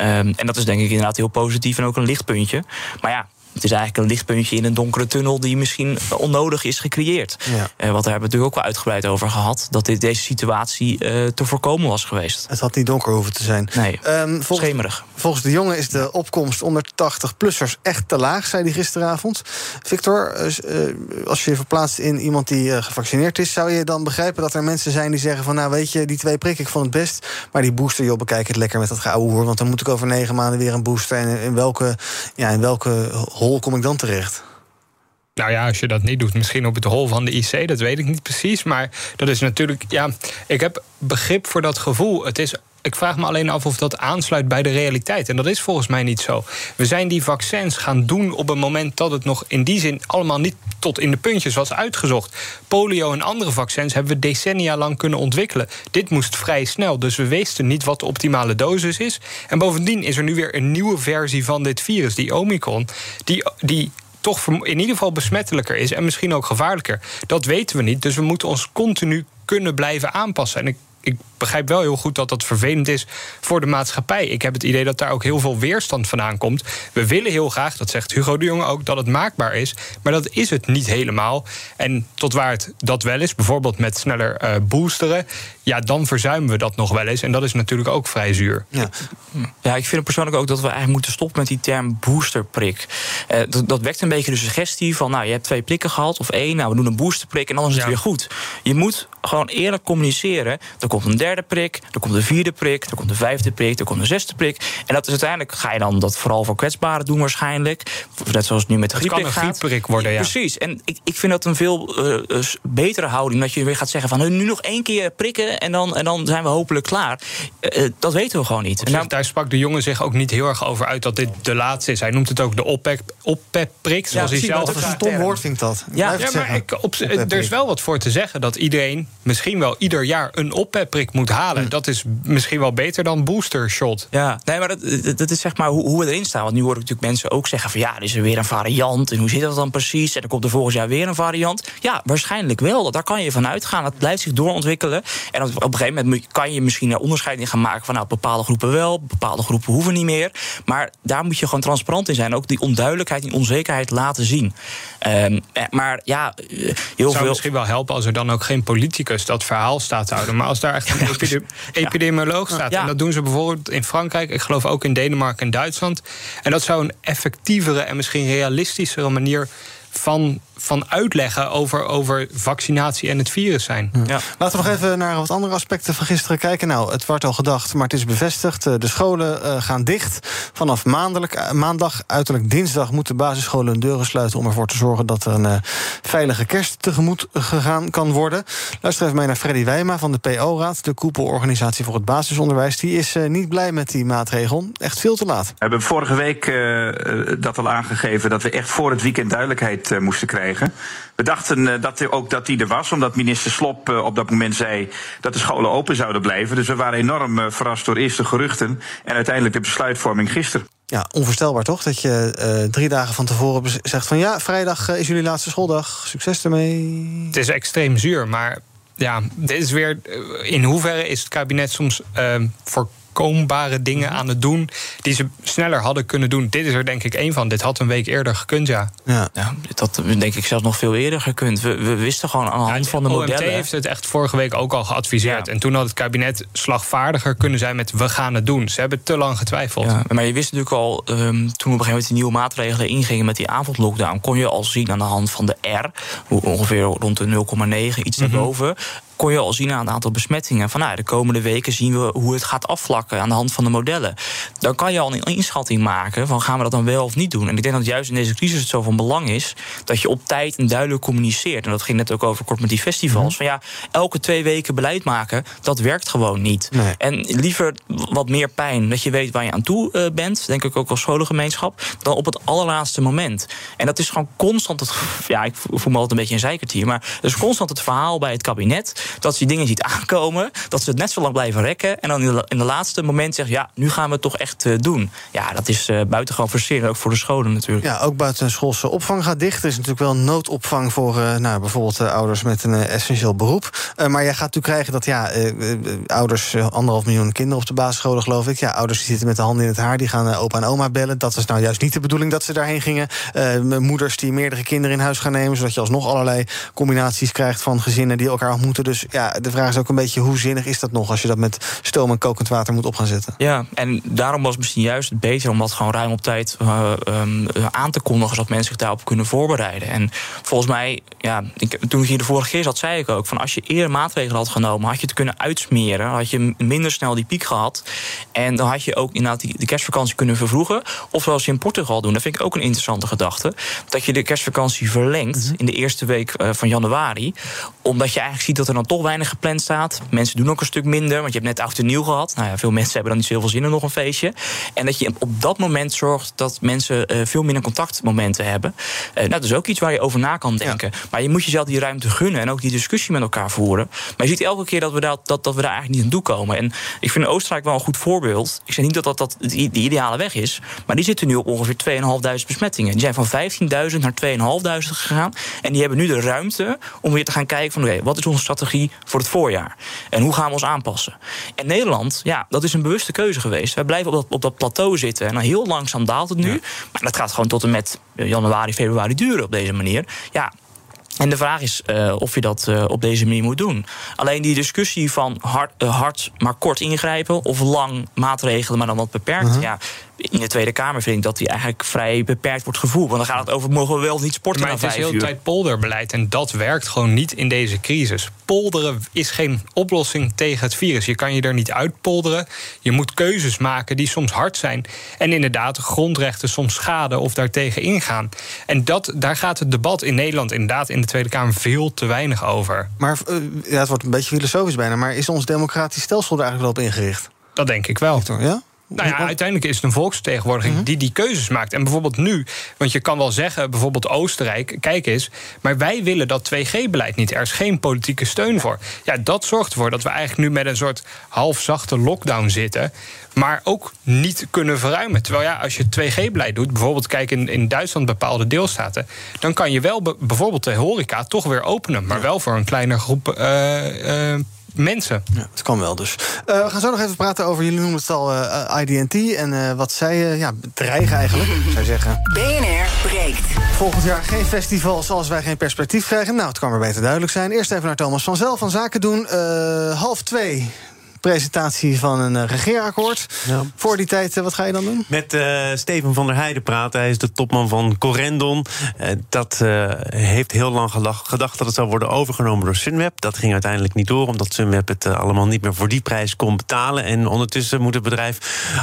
Uh, en dat is denk ik inderdaad heel positief en ook een lichtpuntje. Maar ja, het is eigenlijk een lichtpuntje in een donkere tunnel die misschien onnodig is gecreëerd. Ja. Uh, want daar hebben we natuurlijk ook wel uitgebreid over gehad. Dat dit, deze situatie uh, te voorkomen was geweest. Het had niet donker hoeven te zijn. Nee, um, volgens, schemerig. Volgens de jongen is de opkomst onder 80-plussers echt te laag, zei hij gisteravond. Victor, uh, als je je verplaatst in iemand die gevaccineerd is... zou je dan begrijpen dat er mensen zijn die zeggen van... nou weet je, die twee prikken, ik vond het best... maar die booster, joh, bekijk het lekker met dat hoor. want dan moet ik over negen maanden weer een booster. En in welke, ja, in welke hol kom ik dan terecht? Nou ja, als je dat niet doet, misschien op het hol van de IC, dat weet ik niet precies. Maar dat is natuurlijk, ja, ik heb begrip voor dat gevoel. Het is ik vraag me alleen af of dat aansluit bij de realiteit. En dat is volgens mij niet zo. We zijn die vaccins gaan doen op een moment dat het nog in die zin allemaal niet tot in de puntjes was uitgezocht. Polio en andere vaccins hebben we decennia lang kunnen ontwikkelen. Dit moest vrij snel, dus we wisten niet wat de optimale dosis is. En bovendien is er nu weer een nieuwe versie van dit virus, die Omicron, die, die toch in ieder geval besmettelijker is en misschien ook gevaarlijker. Dat weten we niet, dus we moeten ons continu kunnen blijven aanpassen. En ik ik begrijp wel heel goed dat dat vervelend is voor de maatschappij. Ik heb het idee dat daar ook heel veel weerstand vandaan komt. We willen heel graag, dat zegt Hugo de Jonge ook, dat het maakbaar is. Maar dat is het niet helemaal. En tot waar het dat wel is, bijvoorbeeld met sneller uh, boosteren, ja, dan verzuimen we dat nog wel eens. En dat is natuurlijk ook vrij zuur. Ja, ja ik vind persoonlijk ook dat we eigenlijk moeten stoppen met die term boosterprik. Uh, dat, dat wekt een beetje de suggestie van, nou, je hebt twee prikken gehad of één, nou, we doen een boosterprik en dan is het weer goed. Je moet gewoon eerlijk communiceren. Er komt een derde prik, er komt een vierde prik, er komt een vijfde prik, er komt een zesde prik. En dat is uiteindelijk, ga je dan dat vooral voor kwetsbaren doen waarschijnlijk. Net zoals nu met de grieprik gaat. Het kan een griepprik worden, ja. Precies. En ik, ik vind dat een veel uh, betere houding. Dat je weer gaat zeggen van nu nog één keer prikken en dan, en dan zijn we hopelijk klaar. Uh, dat weten we gewoon niet. Nou, daar sprak de jongen zich ook niet heel erg over uit dat dit de laatste is. Hij noemt het ook de oppep-prik, zoals ja, hij zelf... Dat is een stom woord, vind ik dat. Ja, ja maar ik, op, er is wel wat voor te zeggen dat iedereen misschien wel ieder jaar een oppep-prik moet halen. Hm. Dat is misschien wel beter dan booster shot. Ja, nee, maar dat, dat is zeg maar hoe, hoe we erin staan. Want nu hoor ik natuurlijk mensen ook zeggen van ja, er is er weer een variant. En hoe zit dat dan precies? En dan komt er volgend jaar weer een variant. Ja, waarschijnlijk wel. Daar kan je van uitgaan. Het blijft zich doorontwikkelen. En op, een gegeven moment kan je misschien een onderscheid in gaan maken van nou, bepaalde groepen wel, bepaalde groepen hoeven niet meer. Maar daar moet je gewoon transparant in zijn. Ook die onduidelijkheid, die onzekerheid laten zien. Um, maar ja, heel Het zou veel. misschien wel helpen als er dan ook geen politicus dat verhaal staat te houden. Maar als daar echt een *laughs* epidemioloog staat. En dat doen ze bijvoorbeeld in Frankrijk. Ik geloof ook in Denemarken en Duitsland. En dat zou een effectievere en misschien realistischere manier van, van uitleggen over, over vaccinatie en het virus zijn. Ja. Laten we nog even naar wat andere aspecten van gisteren kijken. Nou, het wordt al gedacht, maar het is bevestigd. Eh, de scholen uh, gaan dicht. Vanaf maandelijk, uh, maandag, uiterlijk dinsdag, moeten basisscholen hun deuren sluiten om ervoor te zorgen dat er een veilige kerst tegemoet gegaan kan worden. Luister even mee naar Freddy Wijma van de PO-raad, de koepelorganisatie voor het basisonderwijs. Die is niet blij met die maatregel. Echt veel te laat. We hebben vorige week dat al aangegeven dat we echt voor het weekend duidelijkheid uh, moesten krijgen. We dachten uh, dat ook dat die er was, omdat minister Slop uh, op dat moment zei dat de scholen open zouden blijven. Dus we waren enorm verrast door eerste geruchten en uiteindelijk de besluitvorming gisteren. Ja, onvoorstelbaar toch? Dat je drie dagen van tevoren zegt van ja, vrijdag is jullie laatste schooldag. Succes ermee. Het is extreem zuur, maar ja, dit is weer. In hoeverre is het kabinet soms voor voorkombare dingen mhm. aan het doen die ze sneller hadden kunnen doen. Dit is er denk ik één van. Dit had een week eerder gekund, ja. Ja, ja dit had denk ik zelfs nog veel eerder gekund. We, we wisten gewoon aan de hand van de OMT modellen. heeft het echt vorige week ook al geadviseerd. En toen had het kabinet slagvaardiger kunnen zijn met we gaan het doen. Ze hebben te lang getwijfeld. Ja, maar je wist natuurlijk al, um, toen we op een gegeven moment die nieuwe maatregelen ingingen met die avondlockdown, kon je al zien aan de hand van de R, ongeveer rond de 0,9, iets mm daarboven kon je al zien aan het aantal besmettingen. Van nou, de komende weken zien we hoe het gaat afvlakken aan de hand van de modellen. Dan kan je al een inschatting maken van gaan we dat dan wel of niet doen. En ik denk dat juist in deze crisis het zo van belang is dat je op tijd en duidelijk communiceert. En dat ging net ook over kort met die festivals. Mhm. Van ja, elke twee weken beleid maken, dat werkt gewoon niet. En liever wat meer pijn, dat je weet waar je aan toe uh, bent, denk ik ook als scholengemeenschap, dan op het allerlaatste moment. En dat is gewoon constant het. Ja, ik voel me altijd een beetje een zeikertier, maar er is constant het verhaal bij het kabinet dat ze die dingen ziet aankomen, dat ze het net zo lang blijven rekken en dan in de, in de laatste moment zegt: ja, nu gaan we het toch echt uh, doen. Ja, dat is uh, buitengewoon frustrerend, ook voor de scholen natuurlijk. Ja, ook buitenschoolse opvang gaat dicht. Er is natuurlijk wel noodopvang voor nou, bijvoorbeeld ouders met een essentieel beroep. maar jij gaat natuurlijk krijgen dat ja, ouders, anderhalf miljoen kinderen op de basisscholen, geloof ik. Ja, ouders die zitten met de handen in het haar, die gaan opa en oma bellen. Dat was nou juist niet de bedoeling dat ze daarheen gingen. moeders die meerdere kinderen in huis gaan nemen, zodat je alsnog allerlei combinaties krijgt van gezinnen die elkaar ontmoeten. Dus ja, de vraag is ook een beetje hoe zinnig is dat nog als je dat met stoom en kokend water moet op gaan zetten. Ja, en daarom was het misschien juist beter om dat gewoon ruim op tijd uh, um, aan te kondigen, zodat mensen zich daarop kunnen voorbereiden. En volgens mij, ja, ik, toen ik hier de vorige keer zat, zei ik ook van als je eerder maatregelen had genomen, had je het kunnen uitsmeren, had je minder snel die piek gehad. En dan had je ook inderdaad die, de kerstvakantie kunnen vervroegen. Of zoals ze in Portugal doen, dat vind ik ook een interessante gedachte. Dat je de kerstvakantie verlengt mhm. in de eerste week uh, van januari. Omdat je eigenlijk ziet dat er dan toch weinig gepland staat. Mensen doen ook een stuk minder, want je hebt net oud en nieuw gehad. Nou ja, veel mensen hebben dan niet zoveel zin in nog een feestje. En dat je op dat moment zorgt dat mensen uh, veel minder contactmomenten hebben. Uh, nou, dat is ook iets waar je over na kan denken. Maar je moet jezelf die ruimte gunnen en ook die discussie met elkaar voeren. Maar je ziet elke keer dat we, dat, dat, dat we daar eigenlijk niet aan toe komen. En ik vind Oostenrijk wel een goed voorbeeld. Ik zeg niet dat dat, dat de ideale weg is. Maar die zitten nu op ongeveer 2.500 besmettingen. Die zijn van 15.000 naar 2.500 gegaan. En die hebben nu de ruimte om weer te gaan kijken van... oké, wat is onze strategie voor het voorjaar? En hoe gaan we ons aanpassen? En Nederland, ja, dat is een bewuste keuze geweest. Wij blijven op dat, op dat plateau zitten. En heel langzaam daalt het nu. Maar dat gaat gewoon tot en met januari, februari duren op deze manier. Ja, en de vraag is uh, of je dat uh, op deze manier moet doen. Alleen die discussie van hard, uh, hard maar kort ingrijpen of lang maatregelen, maar dan wat beperkt. -huh. Ja, in de Tweede Kamer vind ik dat die eigenlijk vrij beperkt wordt gevoeld. Want dan gaat het over mogen we wel niet sporten. Maar het is heel tijd polderbeleid en dat werkt gewoon niet in deze crisis. Polderen is geen oplossing tegen het virus. Je kan je er niet uitpolderen. Je moet keuzes maken die soms hard zijn. En inderdaad, grondrechten soms schaden of daartegen ingaan. En dat, daar gaat het debat in Nederland inderdaad in de Tweede Kamer veel te weinig over. Maar uh, ja, het wordt een beetje filosofisch bijna. Maar is ons democratisch stelsel er eigenlijk wel op ingericht? Dat denk ik wel. Ja? Nou ja, uiteindelijk is het een volksvertegenwoordiging mhm. die die keuzes maakt. En bijvoorbeeld nu, want je kan wel zeggen, bijvoorbeeld Oostenrijk, kijk eens, maar wij willen dat 2G-beleid niet. Er is geen politieke steun voor. Ja, dat zorgt ervoor dat we eigenlijk nu met een soort halfzachte lockdown zitten maar ook niet kunnen verruimen. Terwijl ja, als je 2G-beleid doet, bijvoorbeeld kijk in, in Duitsland bepaalde deelstaten, dan kan je wel bijvoorbeeld de horeca toch weer openen, maar wel voor een kleine groep uh, uh, mensen. Ja, het kan wel dus. Uh, we gaan zo nog even praten over, jullie noemen het al uh, IDT... en uh, wat zij ja, dreigen eigenlijk, zou je zeggen. BNR breekt. Volgend jaar geen festival zoals wij geen perspectief krijgen. Nou, het kan maar beter duidelijk zijn. Eerst even naar Thomas van Zel van Zaken doen. half twee presentatie van een uh, regeerakkoord. Ja. Voor die tijd, uh, wat ga je dan doen? Met uh, Steven van der Heijden praten. Hij is de topman van Corendon. dat heeft heel lang gedacht dat het zou worden overgenomen door Sunweb. Dat ging uiteindelijk niet door, omdat Sunweb het allemaal niet meer voor die prijs kon betalen. En ondertussen moet het bedrijf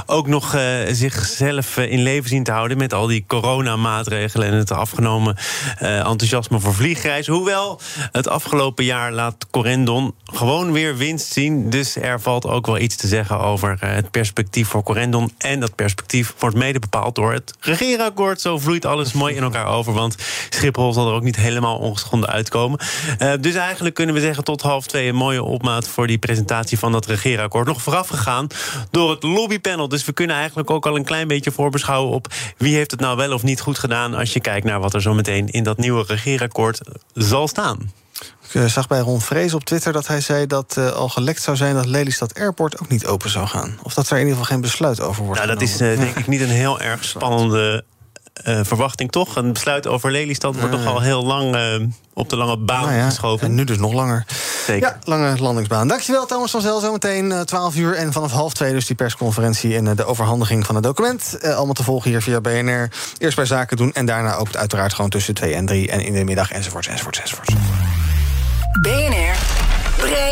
ook nog zichzelf in leven zien te houden met al die coronamaatregelen en het afgenomen enthousiasme voor vliegreizen. Hoewel het afgelopen jaar laat Corendon gewoon weer winst zien. Dus er valt ook wel iets te zeggen over eh, het perspectief voor Corendon. En dat perspectief wordt mede bepaald door het regeerakkoord. Zo vloeit alles mooi in elkaar over. Want Schiphol zal er ook niet helemaal ongeschonden uitkomen. Uh, dus eigenlijk kunnen we zeggen tot half twee een mooie opmaat voor die presentatie van dat regeerakkoord. Nog vooraf gegaan door het lobbypanel. Dus we kunnen eigenlijk ook al een klein beetje voorbeschouwen op wie heeft het nou wel of niet goed gedaan. Als je kijkt naar wat er zo meteen in dat nieuwe regeerakkoord zal staan. Ik uh, zag bij Ron Vrees op Twitter dat hij zei dat uh, al gelekt zou zijn dat Lelystad Airport ook niet open zou gaan. Of dat er in ieder geval geen besluit over wordt. Nou, dat is uh, denk ik niet een heel erg *laughs* spannende verwachting, toch? Een besluit over Lelystad wordt toch al heel lang op de lange baan nou ja, geschoven. En nu dus nog langer. Zeker. Ja, lange landingsbaan. Dankjewel, Thomas van Zel. Zometeen 12 uur en vanaf half twee dus die persconferentie... en de overhandiging van het document. allemaal te volgen hier via BNR. Eerst bij Zaken doen en daarna ook uiteraard gewoon tussen 2 en 3... en in de middag enzovoorts, enzovoorts, enzovoorts. BNR breekt.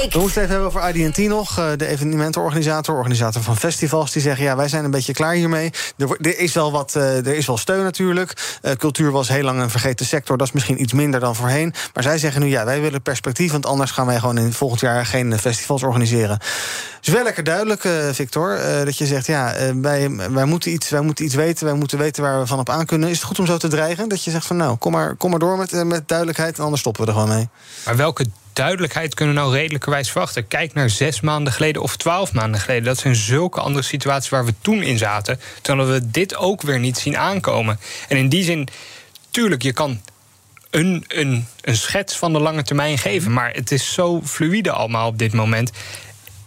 Week. We moesten even hebben over IDT nog. eh, De evenementenorganisator, organisator van festivals. Die zeggen, ja, wij zijn een beetje klaar hiermee. Er, er is wel wat, eh, er is wel steun natuurlijk. Eh, cultuur was heel lang een vergeten sector. Dat is misschien iets minder dan voorheen. Maar zij zeggen nu, ja, wij willen perspectief... want anders gaan wij gewoon in volgend jaar geen festivals organiseren. Het is wel lekker duidelijk, eh, Victor, eh, dat je zegt... ja, eh, wij, wij, moeten iets, wij moeten iets weten, wij moeten weten waar we van op aan kunnen. Is het goed om zo te dreigen? Dat je zegt van, nou, kom maar, kom maar door met, met duidelijkheid... en anders stoppen we er gewoon mee. Maar welke duidelijkheid kunnen we nou redelijkerwijs verwachten? Kijk naar zes maanden geleden of twaalf maanden geleden. Dat zijn zulke andere situaties waar we toen in zaten. Terwijl we dit ook weer niet zien aankomen. En in die zin, tuurlijk, je kan een, een, een schets van de lange termijn geven. Maar het is zo fluïde allemaal op dit moment.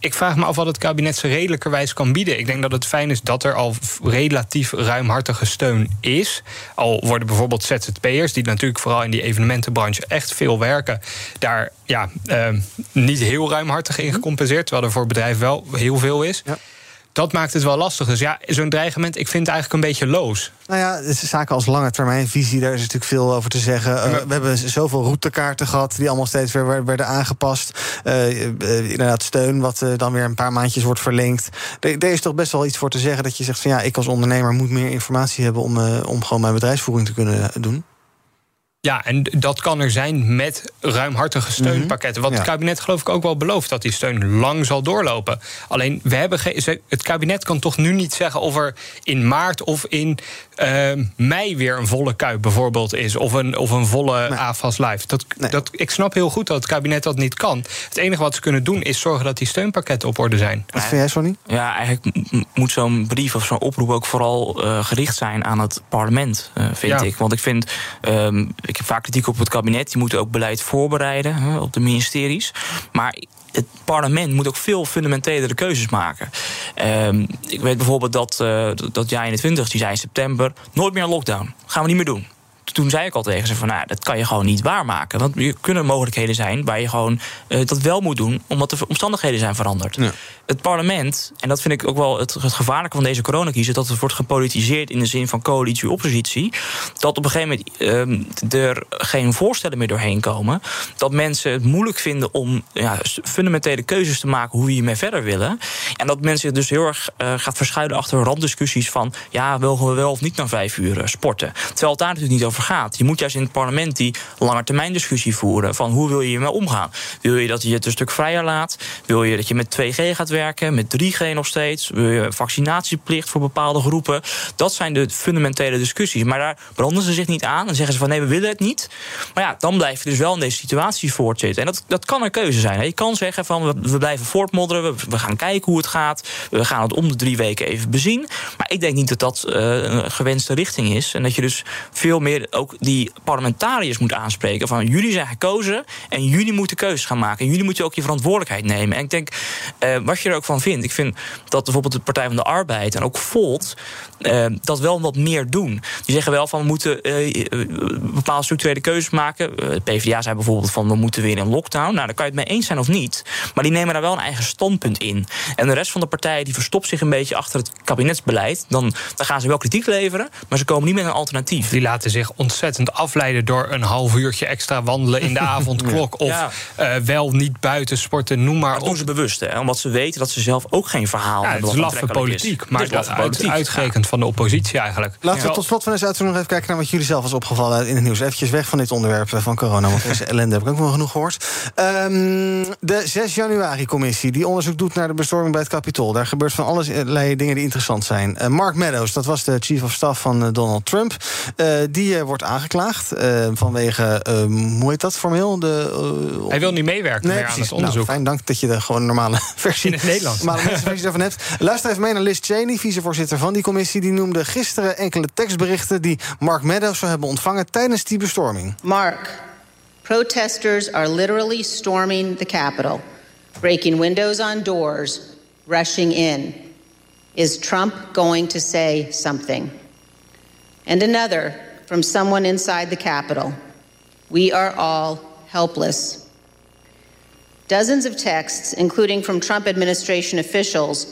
Ik vraag me af wat het kabinet ze redelijkerwijs kan bieden. Ik denk dat het fijn is dat er al relatief ruimhartige steun is. Al worden bijvoorbeeld ZZP'ers, die natuurlijk vooral in die evenementenbranche echt veel werken, daar ja, eh, niet heel ruimhartig in gecompenseerd. Terwijl er voor bedrijf wel heel veel is. Dat maakt het wel lastig. Dus ja, zo'n dreigement, ik vind het eigenlijk een beetje loos. Nou ja, zaken als lange termijnvisie, daar is natuurlijk veel over te zeggen. Eh, we hebben zoveel routekaarten gehad die allemaal steeds weer wer- werden aangepast. Eh, eh, inderdaad, steun, wat dan weer een paar maandjes wordt verlengd. Er is toch best wel iets voor te zeggen dat je zegt van ja, ik als ondernemer moet meer informatie hebben om, om gewoon mijn bedrijfsvoering te kunnen doen. Ja, en dat kan er zijn met ruimhartige steunpakketten. Wat Ja. het kabinet geloof ik ook wel belooft... dat die steun lang zal doorlopen. Alleen, we hebben het kabinet kan toch nu niet zeggen... of er in maart of in eh, mei weer een volle kuip bijvoorbeeld is... of een, of een volle AFAS live. Dat, dat, ik snap heel goed dat het kabinet dat niet kan. Het enige wat ze kunnen doen is zorgen dat die steunpakketten op orde zijn. Wat vind jij, Sonny? Ja, eigenlijk moet zo'n brief of zo'n oproep ook vooral eh, gericht zijn aan het parlement, eh, vind Ja. ik. Want ik vind, ehm, ik heb vaak kritiek op het kabinet, die moeten ook beleid voorbereiden hè, op de ministeries. Maar het parlement moet ook veel fundamentelere keuzes maken. Ehm, ik weet bijvoorbeeld dat, eh dat jij in de 20, die in september, nooit meer een lockdown. Gaan we niet meer doen. Toen zei ik al tegen ze van, nou, dat kan je gewoon niet waarmaken. Want er kunnen mogelijkheden zijn waar je gewoon eh, dat wel moet doen... omdat de omstandigheden zijn veranderd. Het parlement, en dat vind ik ook wel het, gevaarlijke van deze coronacrisis... dat het wordt gepolitiseerd in de zin van coalitie-oppositie... dat op een gegeven moment ehm, er geen voorstellen meer doorheen komen... dat mensen het moeilijk vinden om ja, fundamentele keuzes te maken... hoe we hiermee verder willen. En dat mensen dus heel erg eh, gaat verschuilen achter randdiscussies van... ja, mogen we wel of niet na vijf uur eh, sporten? Terwijl het daar natuurlijk niet over gaat. Je moet juist in het parlement die langetermijn discussie voeren... van hoe wil je hiermee omgaan? Wil je dat je het een stuk vrijer laat? Wil je dat je met 2G gaat werken, met 3G nog steeds? Vaccinatieplicht voor bepaalde groepen? Dat zijn de fundamentele discussies. Maar daar branden ze zich niet aan en zeggen ze van nee, we willen het niet. Maar ja, dan blijf je dus wel in deze situatie voortzitten. En dat, dat kan een keuze zijn. Je kan zeggen van we, blijven voortmodderen, we, gaan kijken hoe het gaat. We gaan het om de drie weken even bezien. Maar ik denk niet dat dat eh, een gewenste richting is. En dat je dus veel meer ook die parlementariërs moet aanspreken. Van jullie zijn gekozen en jullie moeten keuzes gaan maken. En jullie moeten ook je verantwoordelijkheid nemen. En ik denk, eh, wat je er ook van vindt. Ik vind dat bijvoorbeeld de Partij van de Arbeid en ook Volt eh, dat wel wat meer doen. Die zeggen wel van we moeten eh, eh, bepaalde structurele keuzes maken. De PvdA zei bijvoorbeeld van we moeten weer in lockdown. Nou, daar kan je het mee eens zijn of niet. Maar die nemen daar wel een eigen standpunt in. En de rest van de partijen die verstopt zich een beetje achter het kabinetsbeleid. Dan, dan gaan ze wel kritiek leveren, maar ze komen niet met een alternatief. Die laten zich ontzettend afleiden door een half uurtje extra wandelen in de *laughs* avondklok. Of Ja. wel niet buiten sporten, noem maar Dat doen ze bewust, hè, omdat ze weten dat ze zelf ook geen verhaal Ja, het hebben. is wat laffe is. politiek, Het maar is laffe uit, politiek. uitgerekend van de oppositie eigenlijk. Laten we tot slot van deze uitzending nog even kijken naar wat jullie zelf was opgevallen in het nieuws. Eventjes weg van dit onderwerp eh, van corona, want deze *laughs* ellende heb ik ook wel genoeg gehoord. Ehm, de 6 januari-commissie die onderzoek doet naar de bestorming bij het Capitool. Daar gebeurt van allerlei dingen die interessant zijn. Eh, Mark Meadows, dat was de chief of staff van eh, Donald Trump. Eh, die eh, wordt aangeklaagd eh, vanwege, ehm, hoe heet dat formeel? De, Hij wil niet meewerken meer aan precies. het onderzoek. Nou, fijn, dank dat je de gewoon normale *laughs* versie... In het Nederlands. normale mensenversie daarvan hebt. Luister even mee naar Liz Cheney, vicevoorzitter van die commissie. Die noemde gisteren enkele tekstberichten... die Mark Meadows zou hebben ontvangen tijdens die bestorming. Mark, protesters are literally storming the Capitol, breaking windows on doors, rushing in. Is Trump going to say something? And another from someone inside the Capitol. We are all helpless. Dozens of texts, including from Trump administration officials,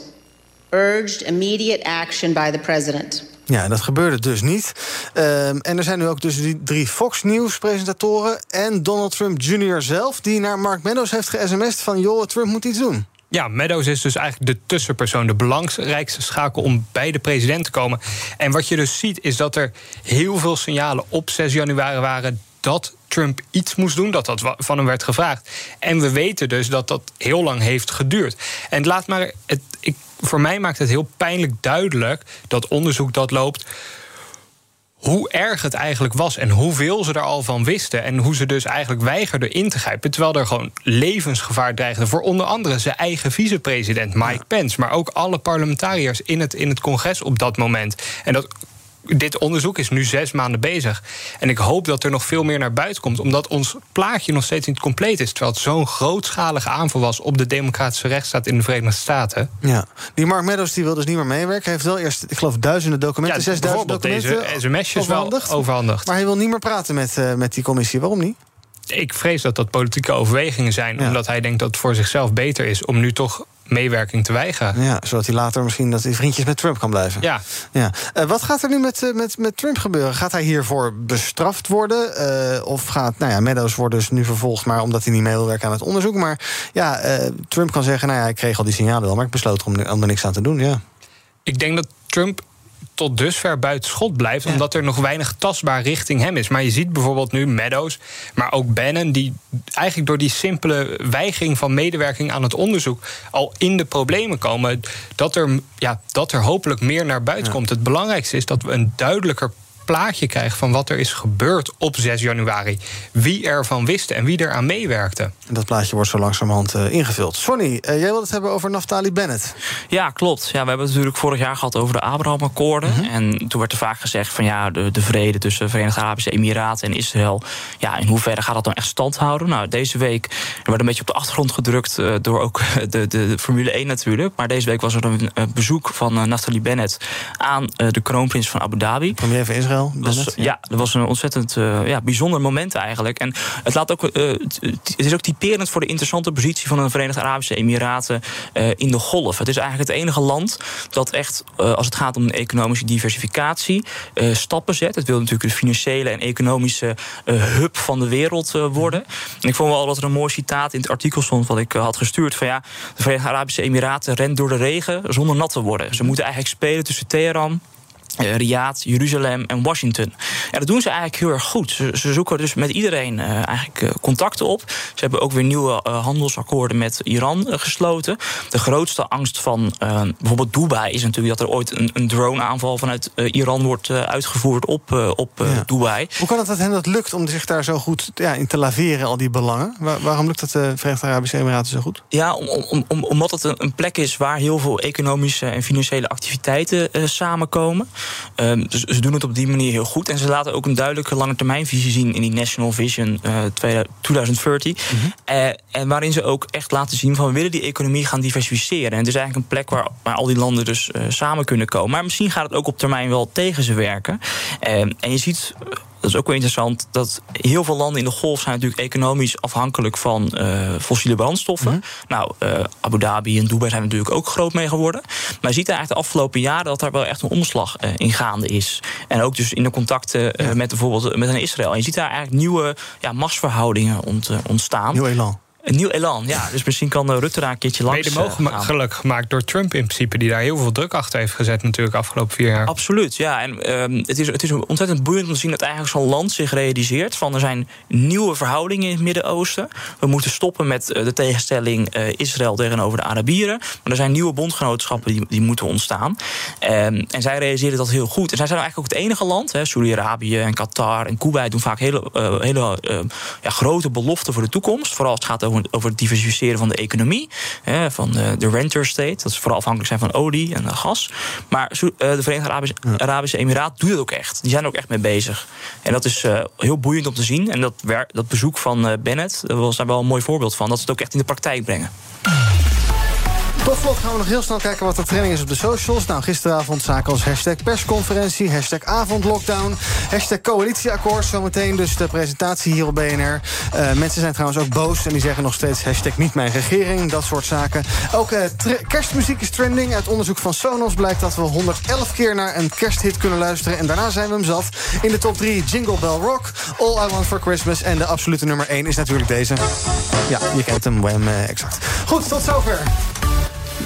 urged immediate action by the president. Ja, dat gebeurde dus niet. Ehm, en er zijn nu ook dus die drie Fox News-presentatoren... en Donald Trump Jr. zelf, die naar Mark Meadows heeft ge-sms'd van... joh, Trump moet iets doen. Ja, Meadows is dus eigenlijk de tussenpersoon, de belangrijkste schakel om bij de president te komen. En wat je dus ziet is dat er heel veel signalen op 6 januari waren dat Trump iets moest doen, dat dat van hem werd gevraagd. En we weten dus dat dat heel lang heeft geduurd. En laat maar, het, ik, voor mij maakt het heel pijnlijk duidelijk dat onderzoek dat loopt hoe erg het eigenlijk was en hoeveel ze er al van wisten. En hoe ze dus eigenlijk weigerden in te grijpen. Terwijl er gewoon levensgevaar dreigde voor onder andere zijn eigen vicepresident Mike Pence. Maar ook alle parlementariërs in het, in het congres op dat moment. En dat dit onderzoek is nu zes maanden bezig. En ik hoop dat er nog veel meer naar buiten komt. Omdat ons plaatje nog steeds niet compleet is. Terwijl het zo'n grootschalige aanval was op de democratische rechtsstaat in de Verenigde Staten. Ja. Die Mark Meadows die wil dus niet meer meewerken. Hij heeft wel eerst, ik geloof, duizenden documenten, Ja, 6000 bijvoorbeeld documenten. deze sms'jes wel overhandigd. overhandigd. Maar hij wil niet meer praten met, eh, met die commissie. Waarom niet? Ik vrees dat dat politieke overwegingen zijn. Omdat hij denkt dat het voor zichzelf beter is om nu toch meewerking te weigeren. Ja, zodat hij later misschien dat hij vriendjes met Trump kan blijven. Ja. ja. Eh, wat gaat er nu met, eh, met, met Trump gebeuren? Gaat hij hiervoor bestraft worden? Eh, of gaat, nou ja, Meadows wordt dus nu vervolgd... maar omdat hij niet mee wil werken aan het onderzoek. Maar ja, Trump kan zeggen... nou ja, ik kreeg al die signalen wel... maar ik besloot om, om er niks aan te doen, ja. Ik denk dat Trump tot dusver buiten schot blijft, omdat er nog weinig tastbaar richting hem is. Maar je ziet bijvoorbeeld nu Meadows, maar ook Bannon, die eigenlijk door die simpele weigering van medewerking aan het onderzoek al in de problemen komen. Dat er, ja, dat er hopelijk meer naar buiten komt. Het belangrijkste is dat we een duidelijker plaatje krijgen van wat er is gebeurd op 6 januari. Wie ervan wist en wie eraan meewerkte. En dat plaatje wordt zo langzamerhand eh, ingevuld. Sonny, eh, jij wilde het hebben over Naftali Bennett. Ja, klopt. Ja, we hebben het natuurlijk vorig jaar gehad over de Abraham-akkoorden. En toen werd er vaak gezegd van ja, de, de vrede tussen de Verenigde Arabische Emiraten en Israël. Ja, in hoeverre gaat dat dan echt stand houden? Nou, deze week er werd een beetje op de achtergrond gedrukt eh, door ook *laughs* de, de, de Formule 1 natuurlijk. Maar deze week was er een bezoek van Naftali Bennett aan eh, de kroonprins van Abu Dhabi. Premier van Israël. Was, ja, dat was een ontzettend eh, ja, bijzonder moment eigenlijk. En het, laat ook, eh, het, is ook typerend voor de interessante positie van de Verenigde Arabische Emiraten eh, in de golf. Het is eigenlijk het enige land dat echt, als het gaat om de economische diversificatie, stappen zet. Het wil natuurlijk de financiële en economische hub van de wereld worden. En ik vond wel dat er een mooi citaat in het artikel stond wat ik had gestuurd. Van ja, de Verenigde Arabische Emiraten rent door de regen zonder nat te worden. Ze moeten eigenlijk spelen tussen Teheran. Eh, Riyadh, Jeruzalem en Washington. Ja, dat doen ze eigenlijk heel erg goed. Ze, ze zoeken dus met iedereen eh, eigenlijk eh, contacten op. Ze hebben ook weer nieuwe handelsakkoorden met Iran gesloten. De grootste angst van bijvoorbeeld Dubai is natuurlijk dat er ooit een, een drone-aanval vanuit Iran wordt uitgevoerd op, op Dubai. Hoe kan het dat hen dat lukt om zich daar zo goed ja, in te laveren, al die belangen? Waar- waarom lukt dat de Verenigde Arabische Emiraten zo goed? Ja, om, om, om, omdat het een, een plek is waar heel veel economische en financiële activiteiten samenkomen. Ehm, dus ze doen het op die manier heel goed. En ze laten ook een duidelijke langetermijnvisie zien in die National Vision eh, 2030. Eh, en waarin ze ook echt laten zien van we willen die economie gaan diversificeren. En het is eigenlijk een plek waar, waar al die landen dus eh, samen kunnen komen. Maar misschien gaat het ook op termijn wel tegen ze werken. Ehm, en je ziet dat is ook wel interessant, dat heel veel landen in de golf zijn natuurlijk economisch afhankelijk van eh, fossiele brandstoffen. Nou, eh, Abu Dhabi en Dubai zijn natuurlijk ook groot mee geworden. Maar je ziet eigenlijk de afgelopen jaren dat daar wel echt een omslag eh, in gaande is. En ook dus in de contacten met bijvoorbeeld met een Israël. En je ziet daar eigenlijk nieuwe ja, machtsverhoudingen ont, ontstaan. Nieuw elan. Een nieuw elan, ja. Dus misschien kan eh, Rutte daar een keertje langs Mede eh, mogelijk gaan. gelukkig gemaakt door Trump in principe, die daar heel veel druk achter heeft gezet natuurlijk de afgelopen vier jaar. Absoluut, ja. En ehm, het, is, het is ontzettend boeiend om te zien dat eigenlijk zo'n land zich realiseert van er zijn nieuwe verhoudingen in het Midden-Oosten. We moeten stoppen met eh, de tegenstelling eh, Israël tegenover de Arabieren. Maar er zijn nieuwe bondgenootschappen die, die moeten ontstaan. Ehm, en zij realiseren dat heel goed. En zij zijn eigenlijk ook het enige land, Saudi-Arabië en Qatar en Kuwait doen vaak hele, eh, hele eh, ja, grote beloften voor de toekomst. Vooral als het gaat over, over het diversificeren van de economie. Hè, van de, de renter state, dat ze vooral afhankelijk zijn van olie en eh, gas. Maar eh, de Verenigde Arabische, Arabische Emiraten doen het ook echt. Die zijn er ook echt mee bezig. En dat is eh, heel boeiend om te zien. En dat, dat bezoek van Bennett, was daar wel een mooi voorbeeld van. Dat ze het ook echt in de praktijk brengen. Tot gaan we nog heel snel kijken wat de trending is op de socials. Nou, gisteravond zaken als hashtag persconferentie, hashtag avondlockdown, hashtag coalitieakkoord. Zometeen dus de presentatie hier op BNR. Uh, mensen zijn trouwens ook boos en die zeggen nog steeds hashtag niet mijn regering. Dat soort zaken. Ook uh, kerstmuziek is trending. Uit onderzoek van Sonos blijkt dat we 111 keer naar een kersthit kunnen luisteren. En daarna zijn we hem zat. In de top 3 Jingle Bell Rock, All I Want For Christmas. En de absolute nummer 1 is natuurlijk deze. Ja, je kent hem, Wham, uh, exact. Goed, tot zover.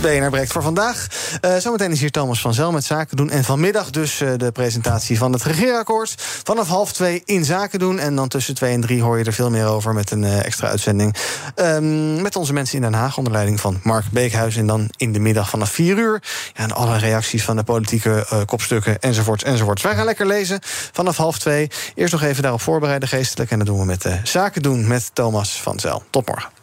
BNR breekt voor vandaag. Uh, zometeen is hier Thomas van Zel met Zaken doen. En vanmiddag dus uh, de presentatie van het regeerakkoord. Vanaf half twee in Zaken doen. En dan tussen twee en drie hoor je er veel meer over met een uh, extra uitzending. Um, met onze mensen in Den Haag onder leiding van Mark Beekhuis. En dan in de middag vanaf vier uur. Ja, en alle reacties van de politieke kopstukken enzovoorts enzovoorts. Wij gaan lekker lezen vanaf half twee. Eerst nog even daarop voorbereiden geestelijk. En dat doen we met Zaken doen met Thomas van Zel. Tot morgen.